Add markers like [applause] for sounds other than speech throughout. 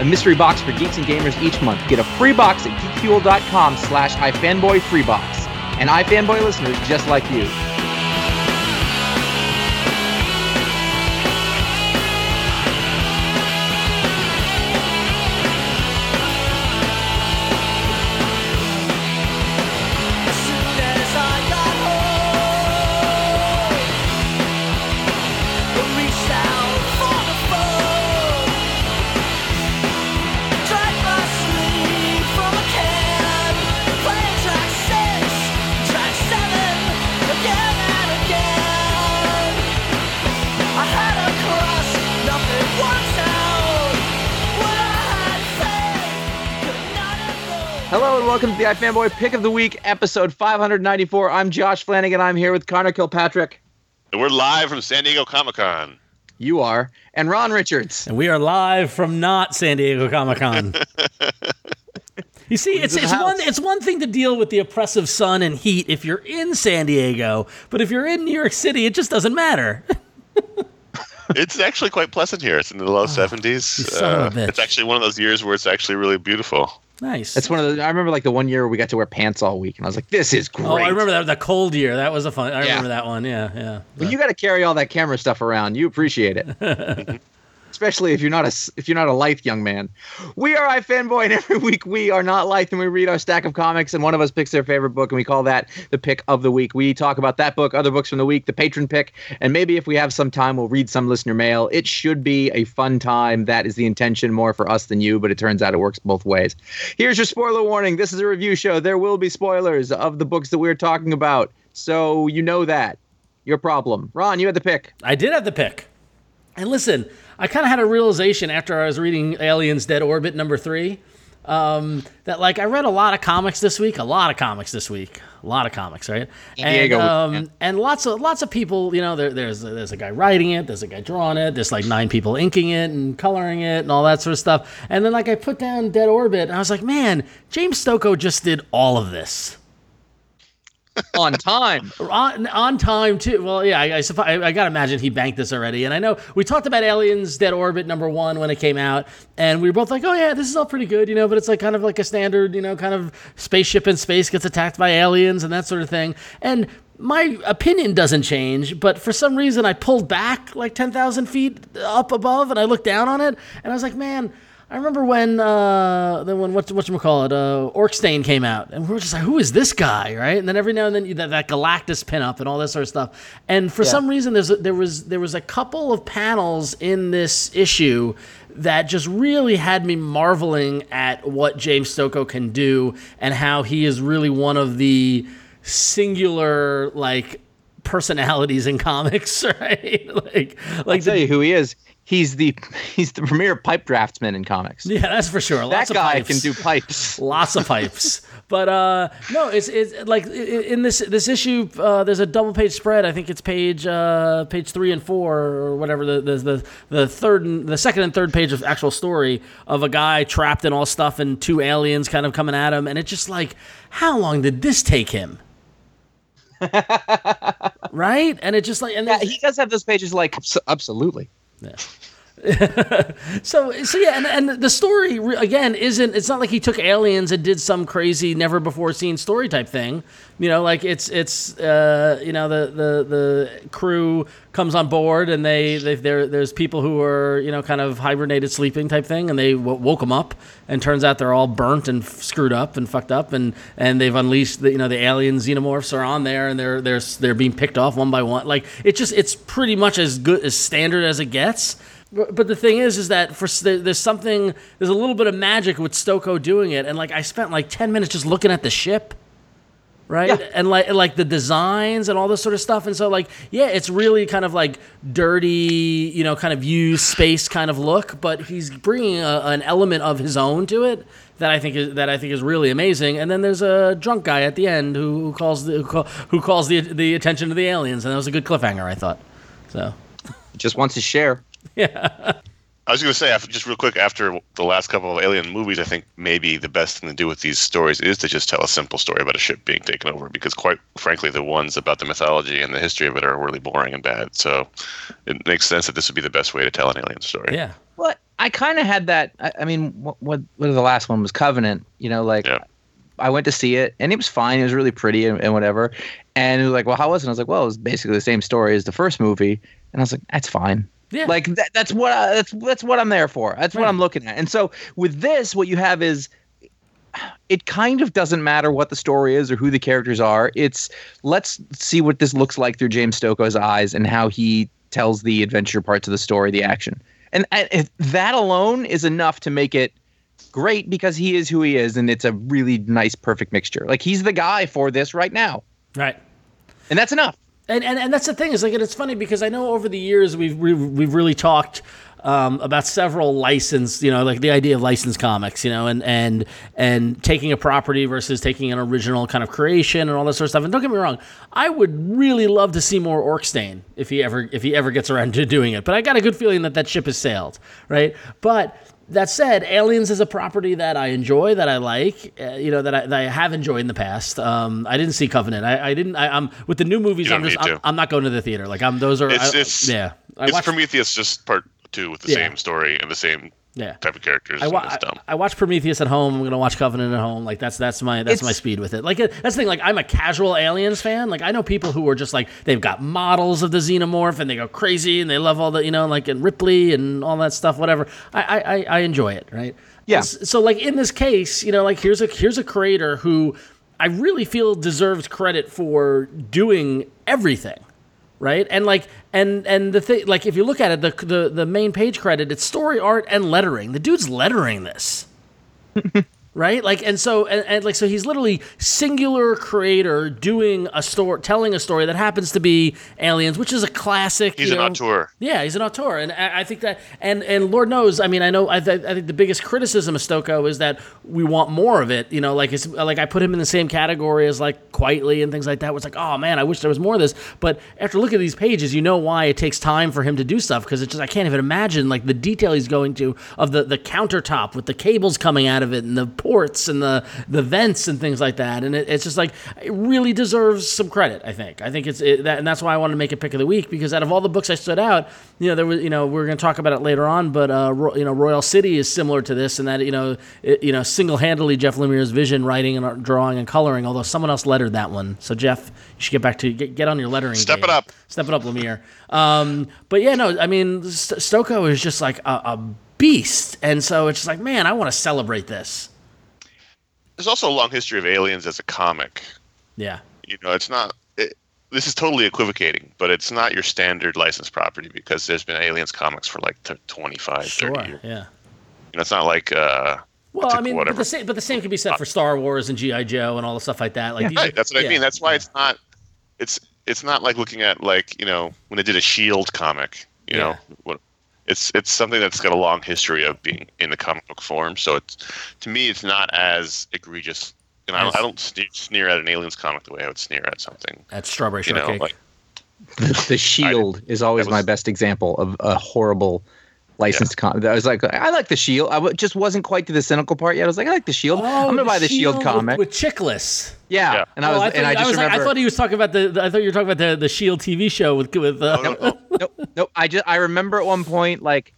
a mystery box for geeks and gamers each month. Get a free box at geekfuel.com slash ifanboy free box. And iFanboy listeners just like you. Hello and welcome to the iFanboy Pick of the Week, episode 594. I'm Josh Flanagan. I'm here with Conor Kilpatrick. And we're live from San Diego Comic Con. You are. And Ron Richards. And we are live from not San Diego Comic Con. [laughs] you see, it's, it's one it's one thing to deal with the oppressive sun and heat if you're in San Diego, but if you're in New York City, it just doesn't matter. [laughs] it's actually quite pleasant here. It's in the low 70s. Uh, it's actually one of those years where it's actually really beautiful. Nice. It's one of the. I remember like the one year we got to wear pants all week, and I was like, "This is great." Oh, I remember that the cold year. That was a fun. I yeah. remember that one. Yeah, yeah. But you got to carry all that camera stuff around. You appreciate it. [laughs] especially if you're not a if you're not a lithe young man. We are iFanboy, and every week we are not lithe, and we read our stack of comics, and one of us picks their favorite book, and we call that the pick of the week. We talk about that book, other books from the week, the patron pick, and maybe if we have some time, we'll read some listener mail. It should be a fun time. That is the intention, more for us than you, but it turns out it works both ways. Here's your spoiler warning: this is a review show. There will be spoilers of the books that we're talking about, so you know that. Your problem, Ron. You had the pick. I did have the pick. And listen, I kind of had a realization after I was reading Aliens Dead Orbit number three um, that like I read a lot of comics this week, a lot of comics this week, a lot of comics, right? And um, yeah. and lots of lots of people, you know, there, there's there's a guy writing it, there's a guy drawing it, there's like nine people inking it and coloring it and all that sort of stuff. And then like I put down Dead Orbit, and I was like, man, James Stokoe just did all of this on time. [laughs] on, on time too. Well, yeah, I, I, I, gotta imagine he banked this already. And I know we talked about Aliens Dead Orbit number one when it came out, and we were both like, oh yeah, this is all pretty good, you know. But it's like kind of like a standard, you know, kind of spaceship in space gets attacked by aliens and that sort of thing. And my opinion doesn't change, but for some reason I pulled back like ten thousand feet up above, and I looked down on it, and I was like, man I remember when uh, then when what what you call it, uh, Orc Stain came out, and we were just like, who is this guy, right? And then every now and then you, that, that Galactus pinup and all that sort of stuff. And for yeah. some reason, there's a, there was there was a couple of panels in this issue that just really had me marveling at what James Stokoe can do and how he is really one of the singular like personalities in [laughs] comics, [laughs] right? like, like I'll tell you who he is he's the he's the premier pipe draftsman in comics. Yeah, that's for sure. Lots that guy can do pipes. [laughs] Lots of pipes. but uh, no, it's it's like in this this issue. Uh, there's a double page spread. I think it's page uh, page three and four or whatever. The the the, the third and the second and third page of actual story of a guy trapped in all stuff and two aliens kind of coming at him, and it's just like, how long did this take him? [laughs] right? And it just like and yeah, he does have those pages like absolutely. Yeah. [laughs] [laughs] so so yeah, and, and the story again isn't. It's not like he took aliens and did some crazy, never before seen story type thing. You know, like it's it's uh, you know the the the crew comes on board and they they there's people who are you know kind of hibernated sleeping type thing, and they w- woke them up, and turns out they're all burnt and f- screwed up and fucked up, and and they've unleashed the you know the alien xenomorphs are on there, and they're they're they're being picked off one by one. Like it's just it's pretty much as good as standard as it gets but the thing is, is that for there's something, there's a little bit of magic with Stokoe doing it, and like I spent like ten minutes just looking at the ship, right? Yeah. And like like the designs and all this sort of stuff, and so like yeah, it's really kind of like dirty, you know, kind of used space kind of look, but he's bringing a, an element of his own to it that I think is that I think is really amazing. And then there's a drunk guy at the end who, who calls the who, call, who calls the the attention to the aliens, and that was a good cliffhanger, I thought. So just wants to share. [laughs] Yeah. I was going to say, just real quick, after the last couple of Alien movies, I think maybe the best thing to do with these stories is to just tell a simple story about a ship being taken over, because quite frankly, the ones about the mythology and the history of it are really boring and bad. So it makes sense that this would be the best way to tell an alien story. Yeah. Well, I kind of had that. I, I, mean, what, what what the last one was Covenant? You know, like yeah. I went to see it and it was fine. It was really pretty and, and whatever. And it was like, well, how was it? I was like, well, it was basically the same story as the first movie. And I was like, that's fine. Yeah. Like that, that's what I, that's that's what I'm there for. That's right. what I'm looking at. And so with this, what you have is it kind of doesn't matter what the story is or who the characters are. It's let's see what this looks like through James Stokoe's eyes and how he tells the adventure parts of the story, the action. And, and that alone is enough to make it great because he is who he is and it's a really nice perfect mixture. Like he's the guy for this right now. Right. And that's enough and, and and that's the thing is like it's funny because I know over the years we've we've, we've really talked um, about several licensed, you know, like the idea of licensed comics, you know, and and and taking a property versus taking an original kind of creation and all that sort of stuff. And don't get me wrong, I would really love to see more Orc Stain if he ever if he ever gets around to doing it. But I got a good feeling that that ship has sailed, right? But that said, Aliens is a property that I enjoy, that I like, uh, you know, that I, that I, have enjoyed in the past. Um, I didn't see Covenant. I, I didn't. I, am with the new movies. I'm just. I'm, I'm, not going to the theater. Like I'm. Those are. It's. it's yeah. I it's Prometheus, just part two with the yeah. same story and the same Yeah. type of characters. I, and wa- it's dumb. I, I watch Prometheus at home. I'm gonna watch Covenant at home. Like that's that's my that's It's- my speed with it. Like that's the thing. Like I'm a casual Aliens fan. Like I know people who are just like they've got models of the xenomorph and they go crazy and they love all the you know like and Ripley and all that stuff. Whatever. I I, I- I enjoy it. Right. Yeah. And So like in this case, you know, like here's a here's a creator who I really feel deserves credit for doing everything right? And like and and the thing like if you look at it the the, the main page credit it's story art and lettering. The dude's lettering this [laughs] right like and so and, and like so he's literally singular creator doing a story telling a story that happens to be aliens which is a classic He's an know, auteur. yeah, he's an auteur, and I, I think that, and and Lord knows, I mean, I know, I, th- I think the biggest criticism of Stokoe is that we want more of it. You know, like it's like I put him in the same category as like Quitely and things like that. It's like, oh man, I wish there was more of this. But after looking at these pages, you know why it takes time for him to do stuff because it's just I can't even imagine like the detail he's going to of the the countertop with the cables coming out of it and the ports and the the vents and things like that. And it, it's just like it really deserves some credit. I think. I think it's it, that, and that's why I wanted to make a pick of the week because out of all the books I stood out, you know, there was you know we're going to talk about it later on, but uh, Ro- you know, Royal City is similar to this and that you know it, you know single handedly Jeff Lemire's vision, writing and drawing and coloring. Although someone else lettered that one, so Jeff, you should get back to get, get on your lettering. Step game. it up. Step it up, Lemire. Um, but yeah, no, I mean, St- Stokoe is just like a, a beast, and so it's just like, man, I want to celebrate this. There's also a long history of aliens as a comic. Yeah, You know, it's not. It, this is totally equivocating, but it's not your standard licensed property because there's been aliens comics for like t- 25, sure, 30 years. yeah. You know, it's not like. Uh, Well, I mean, but the same, but the same can be said for Star Wars and GI Joe and all the stuff like that. Like, these Right, are- that's what yeah, I mean. That's why yeah. it's not. It's it's not like looking at like you know when they did a Shield comic. You Yeah. know, what it's it's something that's got a long history of being in the comic book form. So it's to me, it's not as egregious. And I don't, I don't sneer, sneer at an aliens comic the way I would sneer at something. At strawberry You know, shortcake. like The, the Shield is always that my best example of a horrible licensed comic. I was like, I like the Shield. I w- just wasn't quite to the cynical part yet. I was like, I like the Shield. I'm gonna the buy the Shield, with- comic. with, Chiklis. yeah. Yeah. and I Oh, was, I thought, and I just was like. I thought he was talking about the, the- I thought you were talking about the, the Shield TV show with with. Uh, oh, no, no. [laughs] [laughs] nope, nope. I just I remember at one point, like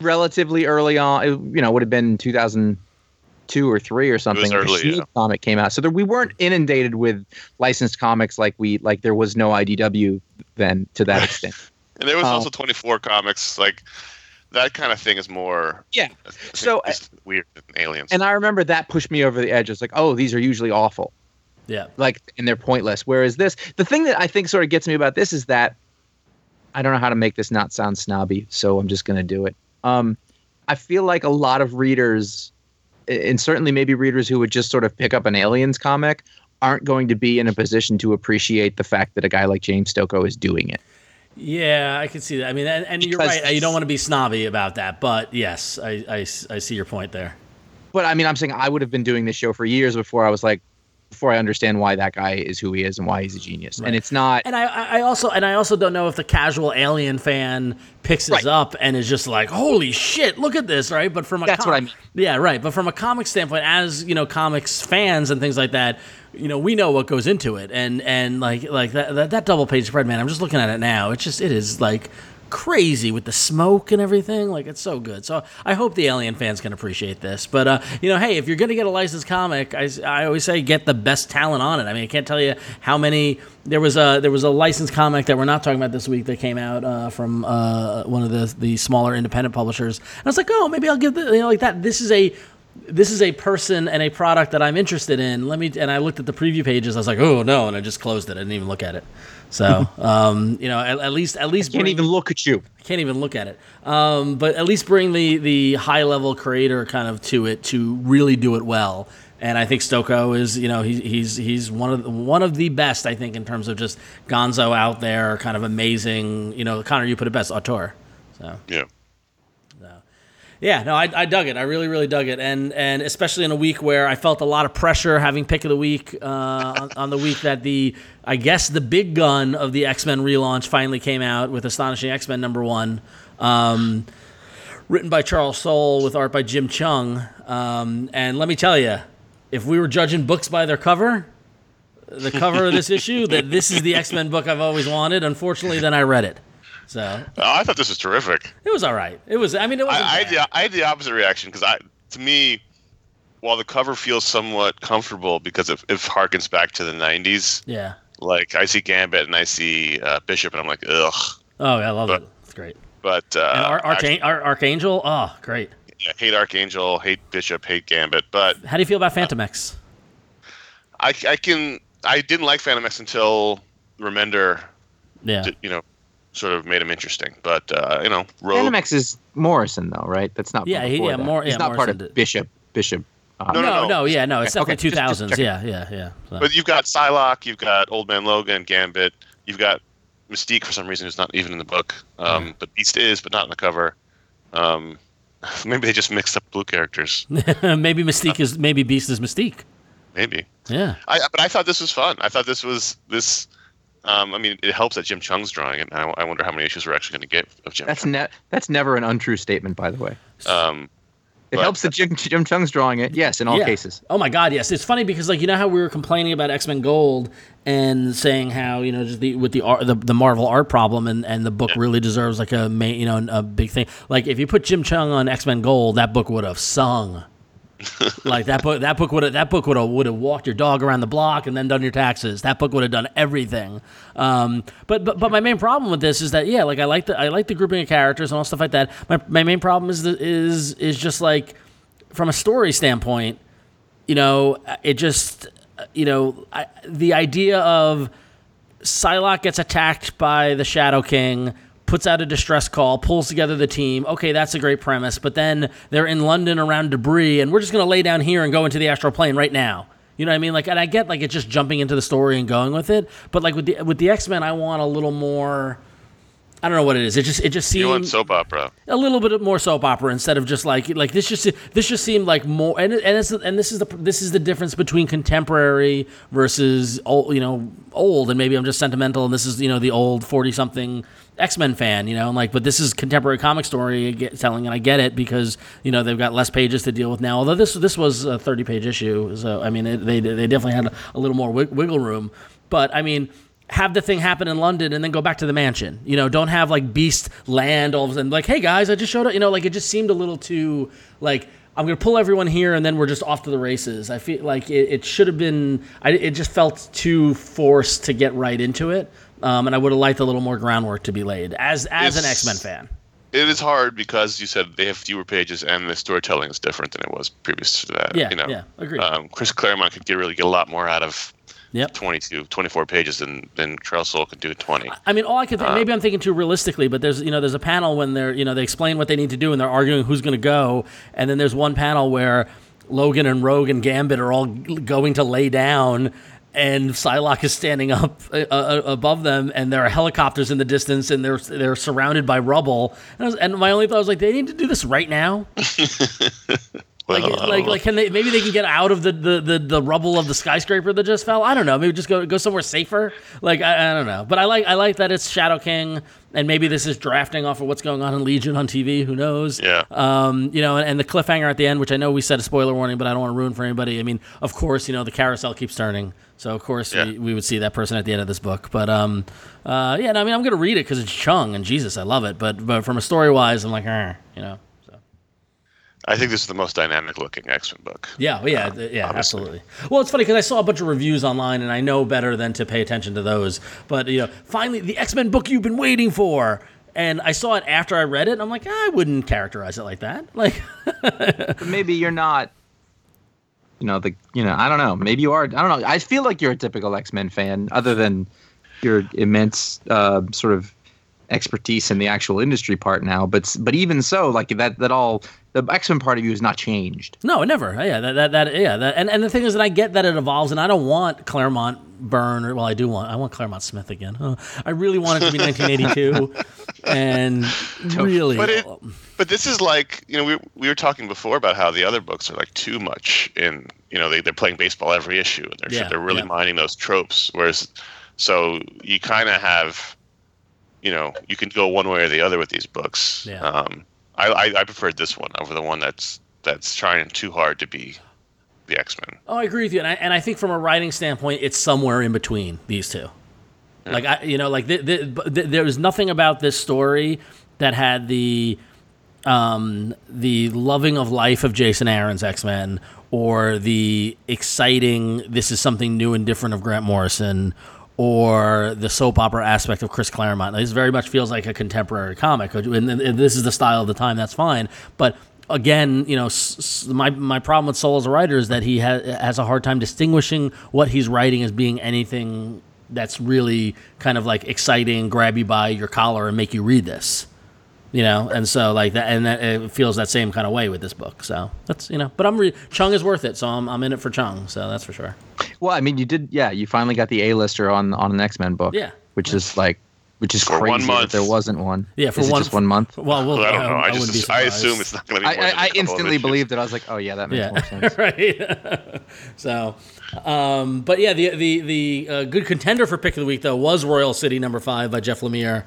relatively early on, it, you know, would have been 2002 or three or something. early, the Shield yeah. comic came out, so there, we weren't inundated with licensed comics like we like. There was no IDW then to that [laughs] extent. And there was Oh. also 24 comics. Like that kind of thing is more. Yeah. So, it's weird than aliens. And I remember that pushed me over the edge. It's like, oh, these are usually awful. yeah. like and they're pointless whereas this the thing that i think sort of gets me about this is that i don't know how to make this not sound snobby so i'm just going to do it um i feel like a lot of readers and certainly maybe readers who would just sort of pick up an aliens comic aren't going to be in a position to appreciate the fact that a guy like james Stokoe is doing it Yeah, I can see that. I mean, and, and you're right. You don't want to be snobby about that, but yes, I, I, I see your point there. but i mean i'm saying i would have been doing this show for years before i was like before i understand why that guy is who he is and why he's a genius Right. and it's not And I, I also, and I also don't know if the casual Alien fan picks this Right. up and is just like, "Holy shit, look at this!" Right? But from a That's what I mean. Yeah, right. But from a comic standpoint, as you know, comics fans and things like that, you know, we know what goes into it, and and like like that that, that double page spread, man. I'm just looking at it now. It's just it is like crazy with the smoke and everything. Like it's so good. So I hope the Alien fans can appreciate this. But uh, you know, hey, if you're gonna get a licensed comic, I, I always say get the best talent on it. I mean, I can't tell you how many. There was a there was a licensed comic that we're not talking about this week that came out uh, from uh, one of the the smaller independent publishers. And I was like, oh, maybe I'll give the you know like that. This is a this is a person and a product that I'm interested in. Let me and I looked at the preview pages. I was like, oh no, and I just closed it. I didn't even look at it. So [laughs] um, you know, at, at least at least can't bring- even look at you I can't even look at it. Um, but at least bring the the high level creator kind of to it to really do it well. And I think Stokoe is, you know, he's he's he's one of the, one of the best. I think in terms of just Gonzo out there, kind of amazing. You know, Conor, you put it best, auteur. So yeah. Yeah, no, I, I dug it. I really, really dug it, and and especially in a week where I felt a lot of pressure having pick of the week uh, on, on the week that the I guess the big gun of the X Men relaunch finally came out with Astonishing X Men number one, um, written by Charles Soule with art by Jim Cheung. Um, and let me tell you, if we were judging books by their cover, the cover of this [laughs] issue, that this is the X Men book I've always wanted. Unfortunately, then I read it. So Oh, I thought this was terrific. it was all right. It was. I mean, it was. I, I, had the, I had the opposite reaction because I, to me, while the cover feels somewhat comfortable because it, it harkens back to the '90s. yeah. Like I see Gambit and I see uh, Bishop and I'm like, ugh. Oh, yeah, I love But- it. It's great. But uh, Ar- Archang- Ar- Archangel. Oh, great. yeah, hate Archangel, hate Bishop, hate Gambit. But How do you feel about Fantomex? I, I can. I didn't like Fantomex until Remender, Yeah. did, you know, sort of made him interesting. But uh, you know, Rogue. Animex is Morrison though, right? That's not. Yeah, he- yeah, that. Mor- He's yeah, not part of did. Bishop. Bishop. Uh, No, no, no, no, no. yeah, no, it's Okay, definitely just- just 2000s. yeah, yeah, yeah. So- But you've got Psylocke, you've got Old Man Logan, Gambit, you've got Mystique for some reason who's not even in the book. Um, But Beast is, but not in the cover. Um, [laughs] maybe they just mixed up blue characters. [laughs] maybe Mystique is maybe Beast is Mystique. Maybe. Yeah. I, but I thought this was fun. I thought this was this. Um, I mean, it helps that Jim Cheung's drawing it. And I, I wonder how many issues we're actually going to get of Jim. That's Cheung. ne- That's never an untrue statement, by the way. Um, It But- helps that Jim, Jim Cheung's drawing it. Yes, in all Yeah. cases. Oh my God, yes. It's funny because like you know how we were complaining about X Men Gold and saying how you know just the with the art, the, the Marvel art problem and, and the book really deserves like a main you know a big thing. Like if you put Jim Cheung on X Men Gold, that book would have sung. Like that book that book would have that book would have would have walked your dog around the block and then done your taxes. That book would have done everything. Um, but but but my main problem with this is that yeah, like I like the I like the grouping of characters and all stuff like that. My my main problem is the, is is just like from a story standpoint, you know, it just, you know, I, the idea of Psylocke gets attacked by the Shadow King, puts out a distress call, pulls together the team. Okay, that's a great premise. But then they're in London around debris, and we're just going to lay down here and go into the astral plane right now. You know what I mean? Like, and I get like it's just jumping into the story and going with it. But like with the with the X Men, I want a little more. I don't know what it is. It just it just you want soap opera? a little bit more soap opera instead of just like like this just this just seemed like more and and it's, and this is the this is the difference between contemporary versus old you know old and maybe I'm just sentimental and this is you know the old 40 something X-Men fan you know and like but this is contemporary comic story telling and I get it because you know they've got less pages to deal with now although this this was a 30 page issue so I mean it, they they definitely had a little more wiggle room but I mean have the thing happen in London and then go back to the mansion. You know, don't have like Beast land all of a sudden like, hey guys, I just showed up. You know, like it just seemed a little too like I'm gonna pull everyone here and then we're just off to the races. I feel like it, it should have been. I, it just felt too forced to get right into it. Um, and I would have liked a little more groundwork to be laid as as an X Men fan. It is hard because you said they have fewer pages and the storytelling is different than it was previous to that. Yeah, you know? yeah, agreed. Um, Chris Claremont could get really get a lot more out of Yep. 22, 24 pages than than Charles Soule could do in 20. I mean, all I could think, Uh, maybe I'm thinking too realistically, but there's you know there's a panel when they're you know they explain what they need to do and they're arguing who's going to go, and then there's one panel where Logan and Rogue and Gambit are all going to lay down. And Psylocke is standing up uh, uh, above them, and there are helicopters in the distance, and they're they're surrounded by rubble. And, was, and my only thought was like, they need to do this right now. [laughs] Like, like, like, can they? Maybe they can get out of the, the, the, the rubble of the skyscraper that just fell. I don't know. Maybe just go go somewhere safer. Like, I, I don't know. But I like I like that it's Shadow King, and maybe this is drafting off of what's going on in Legion on TV. Who knows? Yeah. Um, you know, and, and the cliffhanger at the end, which I know we said a spoiler warning, but I don't want to ruin for anybody. I mean, of course, you know the carousel keeps turning, so of course Yeah. we, we would see that person at the end of this book. But um, uh, yeah, no, I mean, I'm gonna read it because it's Cheung and Jesus, I love it. But but from a story wise, I'm like, you know. So. I think this is the most dynamic looking X Men book. Yeah, yeah, Um, yeah, obviously. absolutely. Well, it's funny because I saw a bunch of reviews online, and I know better than to pay attention to those. But you know, finally, the X Men book you've been waiting for, and I saw it after I read it, and I'm like, I wouldn't characterize it like that. [laughs] Like, But maybe you're not. You know the. You know I don't know. Maybe you are. I don't know. I feel like you're a typical X Men fan, other than your immense uh, sort of expertise in the actual industry part now. But but even so, like that that all the X Men part of you has not changed. no, never. Yeah, that, that, that yeah. That, and, and the thing is that I get that it evolves, and I don't want Claremont Byrne, or well, I do want I want Claremont Smith again. Huh. I really want it to be 1982, [laughs] and really, But it- oh. But this is like you know we we were talking before about how the other books are like too much in you know they they're playing baseball every issue and they're Yeah, they're really yeah. mining those tropes whereas so you kind of have you know you can go one way or the other with these books. Yeah. Um, I, I I preferred this one over the one that's that's trying too hard to be the X Men. Oh, I agree with you, and I, and I think from a writing standpoint, it's somewhere in between these two. Like I, you know, like th- th- th- there was nothing about this story that had the um, the loving of life of Jason Aaron's X Men or the exciting this is something new and different of Grant Morrison or the soap opera aspect of Chris Claremont. This very much feels like a contemporary comic, and, this is the style of the time. That's fine, but again, you know, my my problem with Soule as a writer is that he ha- has a hard time distinguishing what he's writing as being anything that's really kind of like exciting, grab you by your collar and make you read this you know and so like that and that it feels that same kind of way with this book so that's you know but i'm re- Cheung is worth it so i'm, I'm in it for Cheung so that's for sure Well, I mean, you did, yeah. You finally got the A-lister on on an X Men book. Yeah. which is like, which is For crazy one that month. there wasn't one. Yeah, for Is it one- just one month. well, well Well, I don't know. I, wouldn't just be I assume it's not going to be. I, More than a I, I couple of instantly believed it. I was like, oh yeah, that makes more yeah sense. [laughs] right so um but yeah the the the uh, good contender for pick of the week though was royal city number five by jeff lemire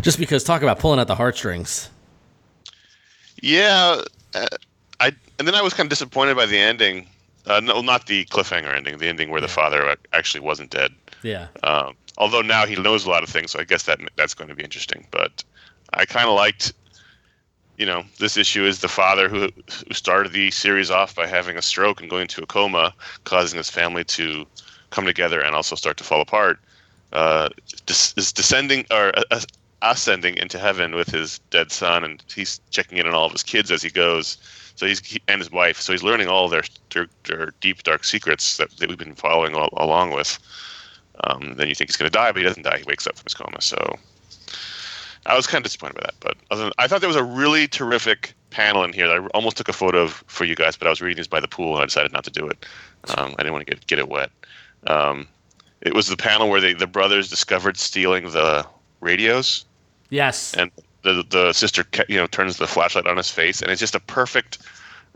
just because talk about pulling at the heartstrings Yeah, uh, I and then I was kind of disappointed by the ending. Uh, no, not the cliffhanger ending. The ending where the father actually wasn't dead. yeah Um, although now he knows a lot of things, so I guess that that's going to be interesting. But I kind of liked, you know, this issue is the father who who started the series off by having a stroke and going into a coma, causing his family to come together and also start to fall apart. Uh, is descending or uh, ascending into heaven with his dead son, and he's checking in on all of his kids as he goes. So he's he, and his wife. So he's learning all their their, their deep dark secrets that, that we've been following all, along with. Um, then you think he's going to die, but he doesn't die. He wakes up from his coma. So I was kind of disappointed by that. But other than, I thought there was a really terrific panel in here. That I almost took a photo of for you guys, but I was reading this by the pool and I decided not to do it. Um, I didn't want to get get it wet. Um, it was the panel where they, the brothers discovered stealing the radios, yes and the the sister you know turns the flashlight on his face, and it's just a perfect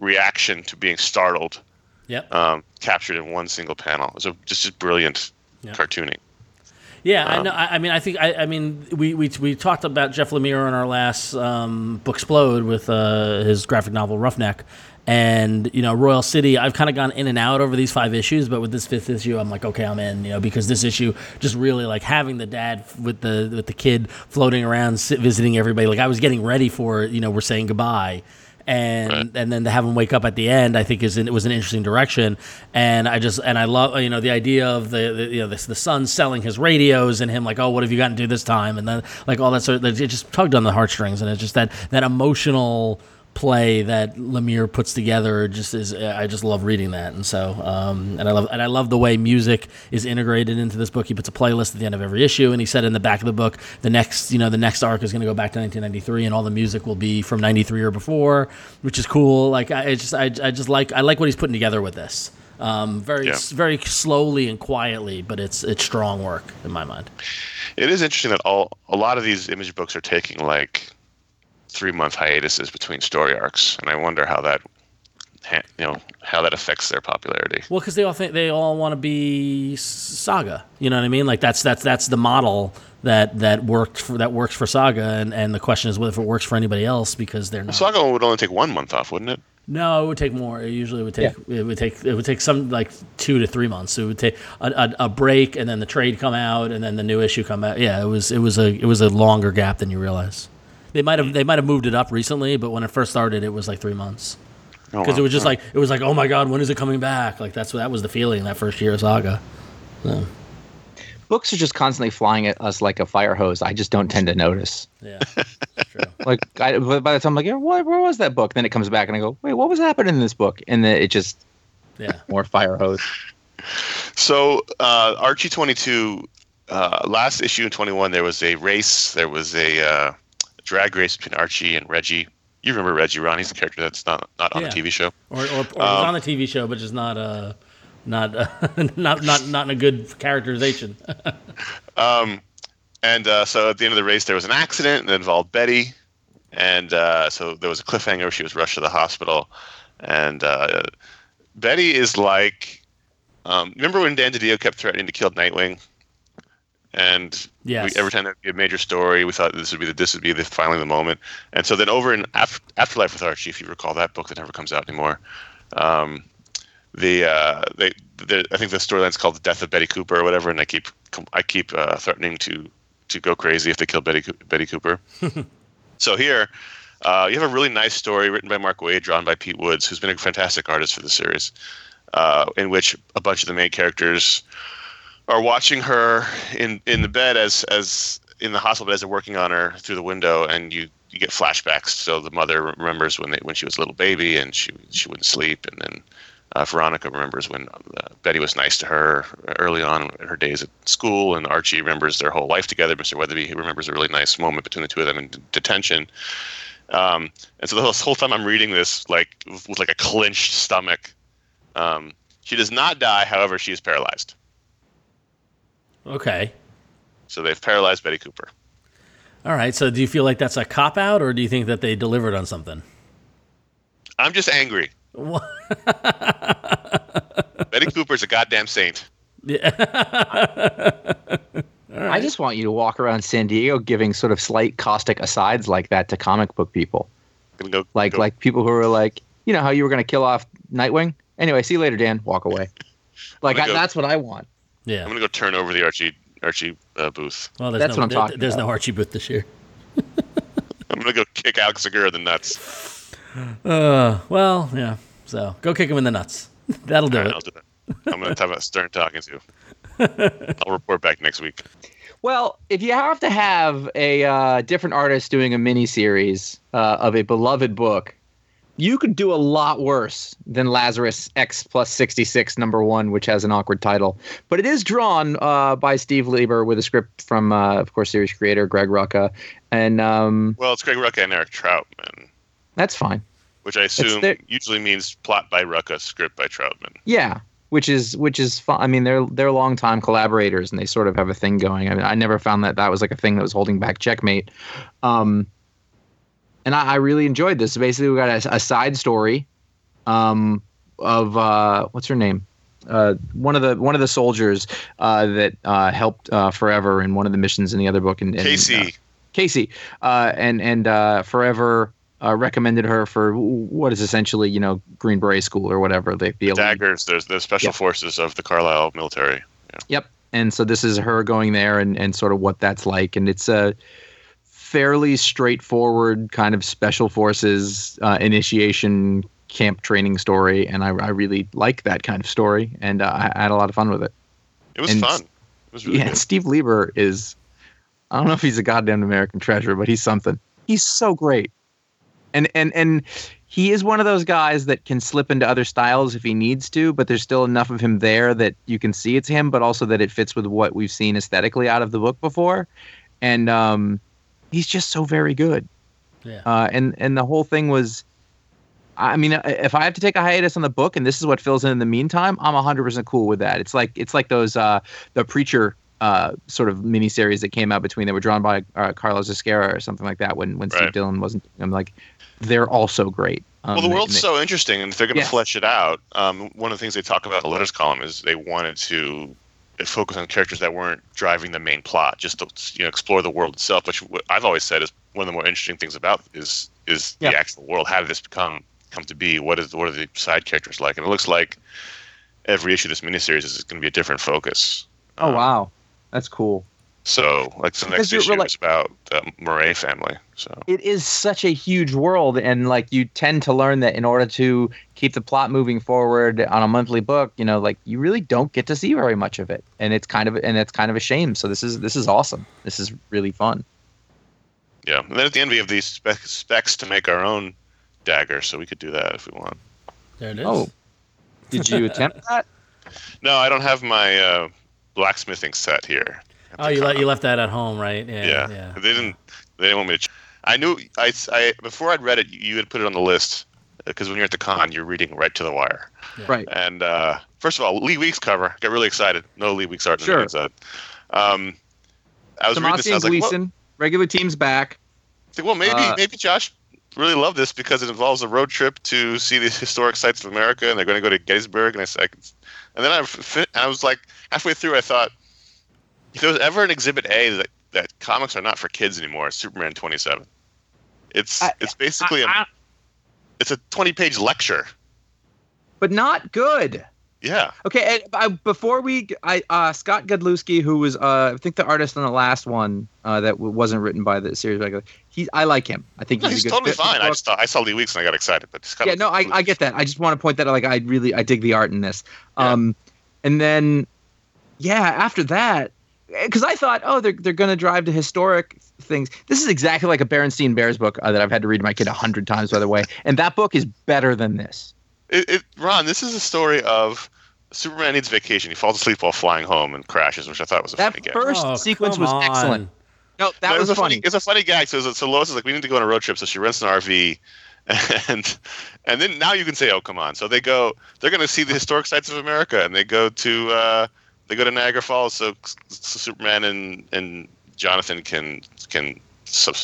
reaction to being startled, yep um, captured in one single panel. A, just just brilliant Yeah. cartooning. Yeah, I Um, know. I, I mean, I think. I, I mean, we, we we talked about Jeff Lemire in our last um, book explode with uh, his graphic novel Roughneck, and you know Royal City. I've kind of gone in and out over these five issues, but with this fifth issue, I'm like, okay, I'm in. You know, because this issue just really like having the dad with the with the kid floating around, visiting everybody. Like I was getting ready for you know we're saying goodbye. And Right. and then to have him wake up at the end, I think is an, it was an interesting direction. And I just and I love you know the idea of the, the you know the, the son selling his radios and him like oh what have you gotten to do this time and then like all that sort of it just tugged on the heartstrings and it's just that that emotional play that Lemire puts together just is I just love reading that and so um, and I love and I love the way music is integrated into this book. He puts a playlist at the end of every issue and he said in the back of the book the next you know the next arc is going to go back to 1993 and all the music will be from 93 or before, which is cool. Like I it's just I, I just like I like what he's putting together with this. Um, very Yeah. very slowly and quietly, but it's it's strong work in my mind. It is interesting that all a lot of these image books are taking like three month hiatuses between story arcs, and I wonder how that you know how that affects their popularity. Well, because they all think they all want to be Saga. You know what I mean? Like that's that's that's the model that that worked for that works for Saga, and and the question is whether if it works for anybody else because they're not. Saga would only take one month off, wouldn't it? No, it would take more. It usually would take it would take it would take some like two to three months. So it would take a, a, a break, and then the trade come out, and then the new issue come out. Yeah, it was it was a it was a longer gap than you realize. They might have they might have moved it up recently, but when it first started, it was like three months Oh, because wow. it was just like it was like oh my god, when is it coming back? Like that's that was the feeling that first year of Saga. So, Books are just constantly flying at us like a fire hose. I just don't tend to notice. yeah, that's true. [laughs] Like I, by the time I'm like, yeah, where, where was that book? Then it comes back and I go, wait, what was happening in this book? And then it just Yeah. [laughs] more fire hose. So uh, Archie twenty two, uh, last issue in twenty one, there was a race. There was a uh, drag race between Archie and Reggie. You remember Reggie? Ronnie's the character that's not not on Yeah. the TV show. Or or, or Um, on the TV show, but just not uh not uh, [laughs] not not not in a good characterization. [laughs] Um, and uh, so at the end of the race, there was an accident that involved Betty, and uh, so there was a cliffhanger. She was rushed to the hospital, and uh, Betty is like, um, remember when Dan DiDio kept threatening to kill Nightwing? And Yes. we, every time there'd be a major story, we thought this would be the this would be the finally the moment. And so then over in Af- Afterlife with Archie, if you recall that book that never comes out anymore, um, the uh, they the, I think the storyline's called "The Death of Betty Cooper" or whatever, and I keep I keep uh, threatening to to go crazy if they kill Betty Betty Cooper. [laughs] so here, uh, you have a really nice story written by Mark Waid, drawn by Pete Woods, who's been a fantastic artist for the series, uh, in which a bunch of the main characters are watching her in in the bed as as in the hospital bed as they're working on her through the window, and you you get flashbacks. So the mother remembers when they when she was a little baby and she she wouldn't sleep, and then uh, Veronica remembers when uh, Betty was nice to her early on in her days at school, and Archie remembers their whole life together. Mr. Weatherby remembers a really nice moment between the two of them in d- detention. Um, and so the whole, whole, time I'm reading this, like with like a clenched stomach. Um, she does not die, however, she is paralyzed. Okay. So they've paralyzed Betty Cooper. All right. So do you feel like that's a cop out, or do you think that they delivered on something? I'm just angry. [laughs] Betty Cooper's a goddamn saint. Yeah. [laughs] right. I just want you to walk around San Diego giving sort of slight caustic asides like that to comic book people. Go, like go. like people who are like, you know how you were going to kill off Nightwing? Anyway, see you later, Dan. Walk away. [laughs] Like I, that's what I want. Yeah. I'm going to go turn over the Archie Archie uh, booth. Well, there's that's no, what I'm there, talking There's about. no Archie booth this year. [laughs] I'm going to go kick Alex Segura in the nuts. Uh, well, yeah. So go kick him in the nuts. [laughs] That'll do All right, it. I'll do that. I'm going to have a stern talking to. You. [laughs] I'll report back next week. Well, if you have to have a uh, different artist doing a mini series uh, of a beloved book, you could do a lot worse than Lazarus X plus 66 number one, which has an awkward title. But it is drawn uh, by Steve Lieber with a script from, uh, of course, series creator Greg Rucka. And um, Well, it's Greg Rucka and Eric Trautmann, that's fine. which I assume their- usually means plot by Rucka, script by Trautmann. Yeah, which is which is fun. I mean, they're they're longtime collaborators, and they sort of have a thing going. I mean, I never found that that was like a thing that was holding back Checkmate. Um, and I, I really enjoyed this. Basically, we got a, a side story, um, of uh, what's her name, uh, one of the one of the soldiers uh, that uh, helped uh, Forever in one of the missions in the other book, and, and Casey. uh, Casey, uh, and and uh, Forever. Uh, recommended her for what is essentially, you know, Green Beret School or whatever. they The, the Daggers, there's the special Yeah. forces of the Carlyle military. Yep. And so this is her going there and, and sort of what that's like. And it's a fairly straightforward kind of special forces uh, initiation camp training story. And I, I really like that kind of story. And uh, I had a lot of fun with it. It was And- fun. It was really Yeah. good. Steve Lieber is, I don't know if he's a goddamn American treasure, but he's something. He's so great. And, and, and he is one of those guys that can slip into other styles if he needs to, but there's still enough of him there that you can see it's him, but also that it fits with what we've seen aesthetically out of the book before. And um, he's just so very good. Yeah. Uh, and and the whole thing was, I mean, if I have to take a hiatus on the book, and this is what fills in in the meantime, I'm 100% cool with that. It's like it's like those uh, the preacher uh, sort of miniseries that came out between that were drawn by uh, Carlos Ezquerra or something like that when when Steve Dillon wasn't. I'm like, they're also great. Um, Well, the they- world's they- so interesting, and if they're going to Yeah. flesh it out, um, one of the things they talk about in the letters column is they wanted to focus on characters that weren't driving the main plot, just to you know explore the world itself. Which I've always said is one of the more interesting things about is is Yeah. the actual world. How did this become come to be? What is what are the side characters like? And it looks like every issue of this miniseries is going to be a different focus. Oh Um, wow, that's cool. So, like the next issue like- is about the Morray family. So, it is such a huge world and like you tend to learn that in order to keep the plot moving forward on a monthly book you know like you really don't get to see very much of it and it's kind of and it's kind of a shame so this is this is awesome this is really fun yeah. And then at the end, we have these spec- specs to make our own dagger, so we could do that if we want. There it is. oh did you attempt [laughs] that No, I don't have my uh, blacksmithing set here. Oh, you, le- you left that at home, right? Yeah. Yeah. Yeah. They didn't. They didn't want me to. Ch- I knew. I, I before I'd read it, you had put it on the list because when you're at the con, you're reading right to the wire. right And uh, first of all, Lee Weeks cover. Got really excited. No Lee Weeks art on Sure. the inside. Um, I was reading this. I was like, well, regular team's back I think, well, maybe Uh, maybe Josh really loved this because it involves a road trip to see the historic sites of America, and they're going to go to Gettysburg. And I said, and then I, fi- I was like halfway through, I thought, if there was ever an Exhibit A that, that comics are not for kids anymore, it's Superman twenty seven. It's I- it's basically a I- I- it's a twenty page lecture. but not good Yeah. Okay, and, I, before we, I uh, Scott Godlewski, who was uh, I think the artist on the last one uh, that w- wasn't written by the series regular, he I like him. I think No, he's, he's a good totally fit fine. I just thought, I saw Lee Weeks and I got excited, but it's kind yeah, no, I, I get that. I just want to point that out. Like, I really, I dig the art in this. Um, and then, yeah, after that, because I thought, oh, they're they're gonna drive to historic things. This is exactly like a Berenstain Bears book uh, that I've had to read to my kid a hundred times, by the way. And that book is better than this. It, it, Ron, this is a story of Superman needs vacation. He falls asleep while flying home and crashes, which I thought was a That funny gag. first Oh, sequence was on. excellent. No, that No, it was, a funny. It's a funny gag. So, so Lois is like, we need to go on a road trip. So she rents an RV, [laughs] and and then now you can say, oh come on. So they go. They're going to see the historic sites of America, and they go to uh, they go to Niagara Falls. So, so Superman and and Jonathan can can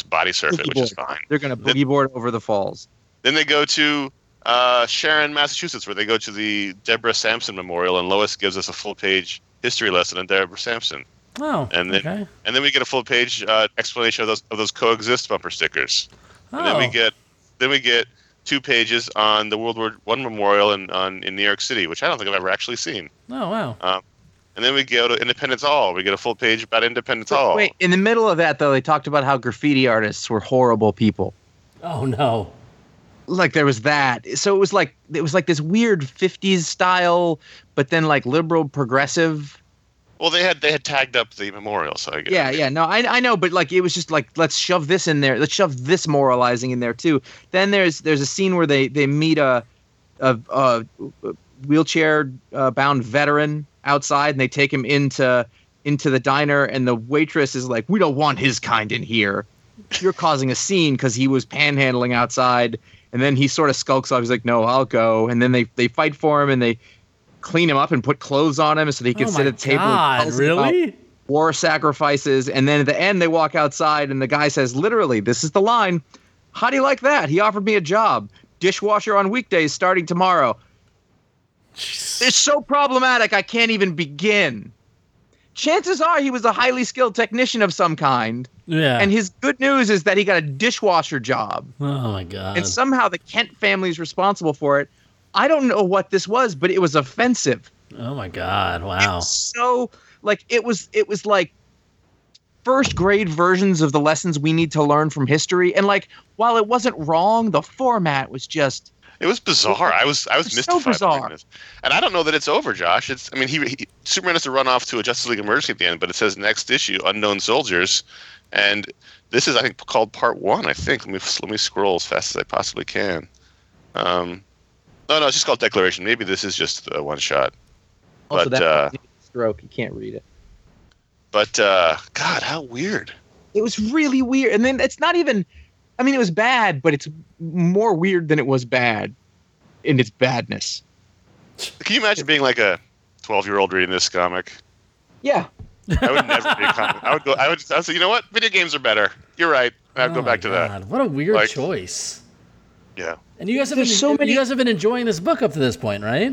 body surf it, Boogie which is fine. They're gonna boogie board over the falls. Then they go to uh, Sharon, Massachusetts, where they go to the Deborah Sampson Memorial, and Lois gives us a full page history lesson on Deborah Sampson. Oh, And then- okay. And then we get a full page uh, explanation of those of those coexist bumper stickers. And then we Oh. get then we get two pages on the World War One memorial in on in New York City, which I don't think I've ever actually seen. Oh, wow. And then we go to Independence Hall. We get a full page about Independence Hall. Wait, in the middle of that though, they talked about how graffiti artists were horrible people. Oh, no. like there was that so it was like it was like this weird 50s style but then like liberal progressive Well, they had they had tagged up the memorial, so I guess. yeah yeah no I, I know but like it was just like let's shove this in there let's shove this moralizing in there too then there's there's a scene where they they meet a a, a wheelchair uh, bound veteran outside and they take him into into the diner and the waitress is like we don't want his kind in here. You're causing a scene because he was panhandling outside and then he sort of skulks off. He's like no i'll go. And then they they fight for him and they clean him up and put clothes on him so that he can oh, sit at the table and God, about really? war sacrifices. And then at the end they walk outside and the guy says literally this is the line how do you like that? He offered me a job. Dishwasher on weekdays starting tomorrow it's so problematic i can't even begin chances are he was a highly skilled technician of some kind Yeah. and his good news is that he got a dishwasher job oh, my God. and somehow the kent family is responsible for it i don't know what this was but it was offensive oh, my God. Wow. so like it was it was like first grade versions of the lessons we need to learn from history and like while it wasn't wrong the format was just It was bizarre. I was I was so mystified. by bizarre. this. And I don't know that it's over, Josh. It's I mean he, he Superman has to run off to a Justice League emergency at the end, but it says next issue Unknown Soldiers, and this is I think called part one. I think let me let me scroll as fast as I possibly can. Um, no, no, it's just called Declaration. Maybe this is just a one shot. also But, that uh, stroke you can't read it But uh, God, how weird. it was really weird and then it's not even i mean it was bad but it's more weird than it was bad in its badness Can you imagine being like a twelve year old reading this comic? yeah I would never be a comic. I would go. I would. I would say, you know what? Video games are better. You're right. I'd Oh, go back to that. What a weird Like- choice. Yeah. And you guys have been, There's so many- you guys have been enjoying this book up to this point, right?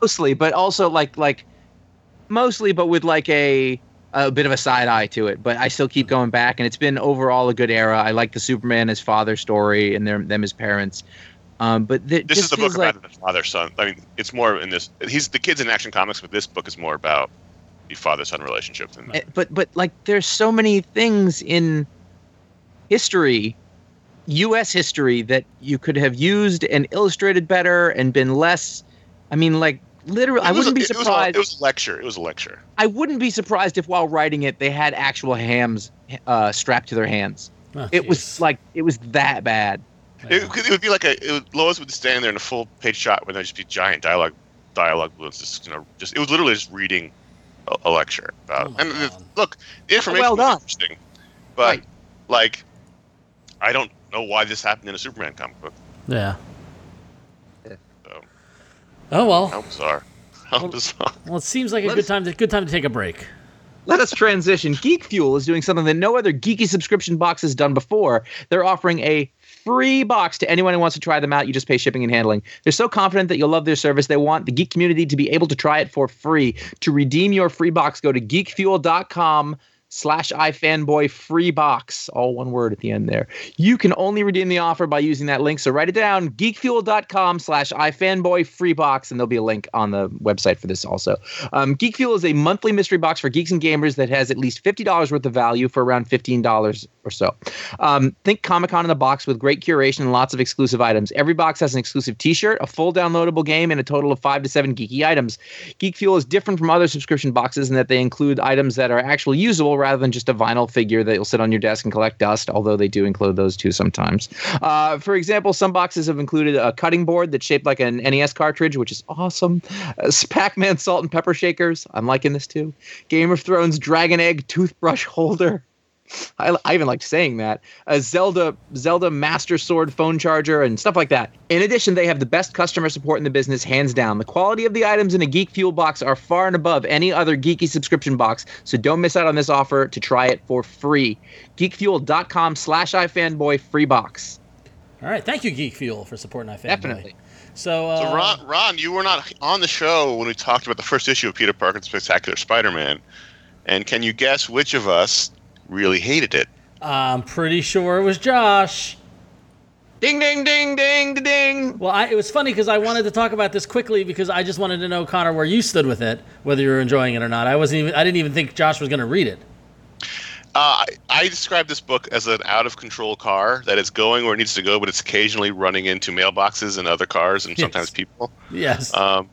mostly but also like like mostly but with like a a bit of a side eye to it but i still keep going back and it's been overall a good era i like the superman as father story and them them as parents um but th- This is the book feels like about the father son. I mean, it's more in this. He's the kids in Action Comics, but this book is more about the father son relationship. Than, eh, but but like there's so many things in history us history that you could have used and illustrated better and been less i mean like literally i It was wouldn't a- be it was a- surprised It was a lecture. It was a lecture. I wouldn't be surprised if while writing it they had actual hams uh, strapped to their hands. Oh, It was like it was that bad. It, it would be like a it would, Lois would stand there in a full page shot where there'd just be giant dialogue, dialogue balloons. Just you know, just it was literally just reading a, a lecture about. Oh and the- God. look, the information Well was interesting, but Right. like, I don't know why this happened in a Superman comic book. yeah. So Oh well. how bizarre! How bizarre! Well, it seems like a Let good us- time to good time to take a break. Let us transition. Geek Fuel is doing something that no other geeky subscription box has done before. They're offering a free box to anyone who wants to try them out. You just pay shipping and handling. They're so confident that you'll love their service. They want the geek community to be able to try it for free. To redeem your free box, go to geekfuel.com slash ifanboy free box, all one word at the end there. You can only redeem the offer by using that link. So write it down, geekfuel.com slash ifanboy free box, and there'll be a link on the website for this also. Um, is a monthly mystery box for geeks and gamers that has at least $50 worth of value for around $15 or so. Um, think Comic Con in the box with great curation and lots of exclusive items. Every box has an exclusive t shirt, a full downloadable game, and a total of five to seven geeky items. Geek Fuel is different from other subscription boxes in that they include items that are actually usable rather than just a vinyl figure that you'll sit on your desk and collect dust, although they do include those too sometimes. Uh, for example, some boxes have included a cutting board that's shaped like an NES cartridge, which is awesome. Uh, Pac Man salt and pepper shakers. I'm liking this too. Game of Thrones dragon egg toothbrush holder. I, I even liked saying that. A Zelda Zelda Master Sword phone charger and stuff like that. In addition, they have the best customer support in the business, hands down. The quality of the items in a Geek Fuel box are far and above any other geeky subscription box, so don't miss out on this offer to try it for free. Geekfuel.com slash iFanboy free box. All right, thank you, Geek Fuel, for supporting iFanboy. Definitely. So, uh, So Ron, Ron, you were not on the show when we talked about the first issue of Peter Parker's Spectacular Spider-Man, and can you guess which of us really hated it? I'm pretty sure it was Josh. Ding ding ding ding ding ding. Well, I, it was funny because I wanted to talk about this quickly because I just wanted to know Conor where you stood with it, whether you were enjoying it or not. I wasn't even. I didn't even think Josh was going to read it. Uh, I, I describe this book as an out-of-control car that is going where it needs to go, but it's occasionally running into mailboxes and other cars and sometimes Yes. people. Yes. Um,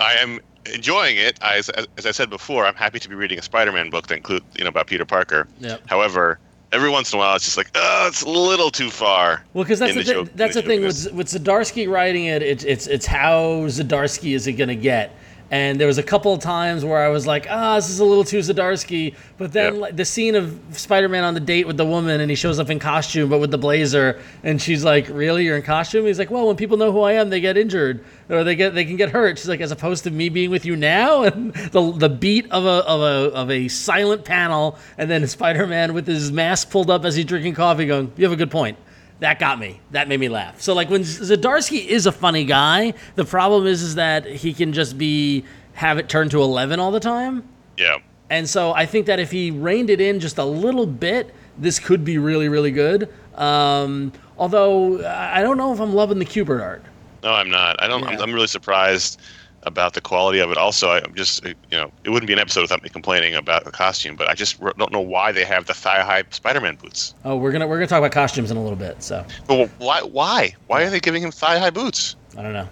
I am enjoying it. I, as, as I said before, I'm happy to be reading a Spider-Man book that includes you know about Peter Parker. Yep. However, every once in a while, it's just like, oh, it's a little too far. Well, because that's the, the thing. show- that's the the thing with with Zdarsky writing it. It's it's it's how Zdarsky is it going to get? And there was a couple of times where I was like, ah, this is a little too Zdarsky. But then like, the scene of Spider-Man on the date with the woman, and he shows up in costume, but with the blazer, and she's like, "Really, you're in costume?" He's like, "Well, when people know who I am, they get injured or they get they can get hurt." She's like, "As opposed to me being with you now," [laughs] and the the beat of a of a of a silent panel, and then Spider-Man with his mask pulled up as he's drinking coffee, going, "You have a good point." That got me. That made me laugh. So like when Zdarsky is a funny guy, the problem is is that he can just be have it turn to 11 all the time. Yeah. And so I think that if he reined it in just a little bit, this could be really really good. Um, although I don't know if I'm loving the Kubert art. No, I'm not. I don't. I'm, I'm really surprised about the quality of it. Also, I'm just you know, it wouldn't be an episode without me complaining about the costume. But I just r- don't know why they have the thigh-high Spider-Man boots. Oh, we're gonna we're gonna talk about costumes in a little bit. So But why? Why? Why are they giving him thigh-high boots? I don't know.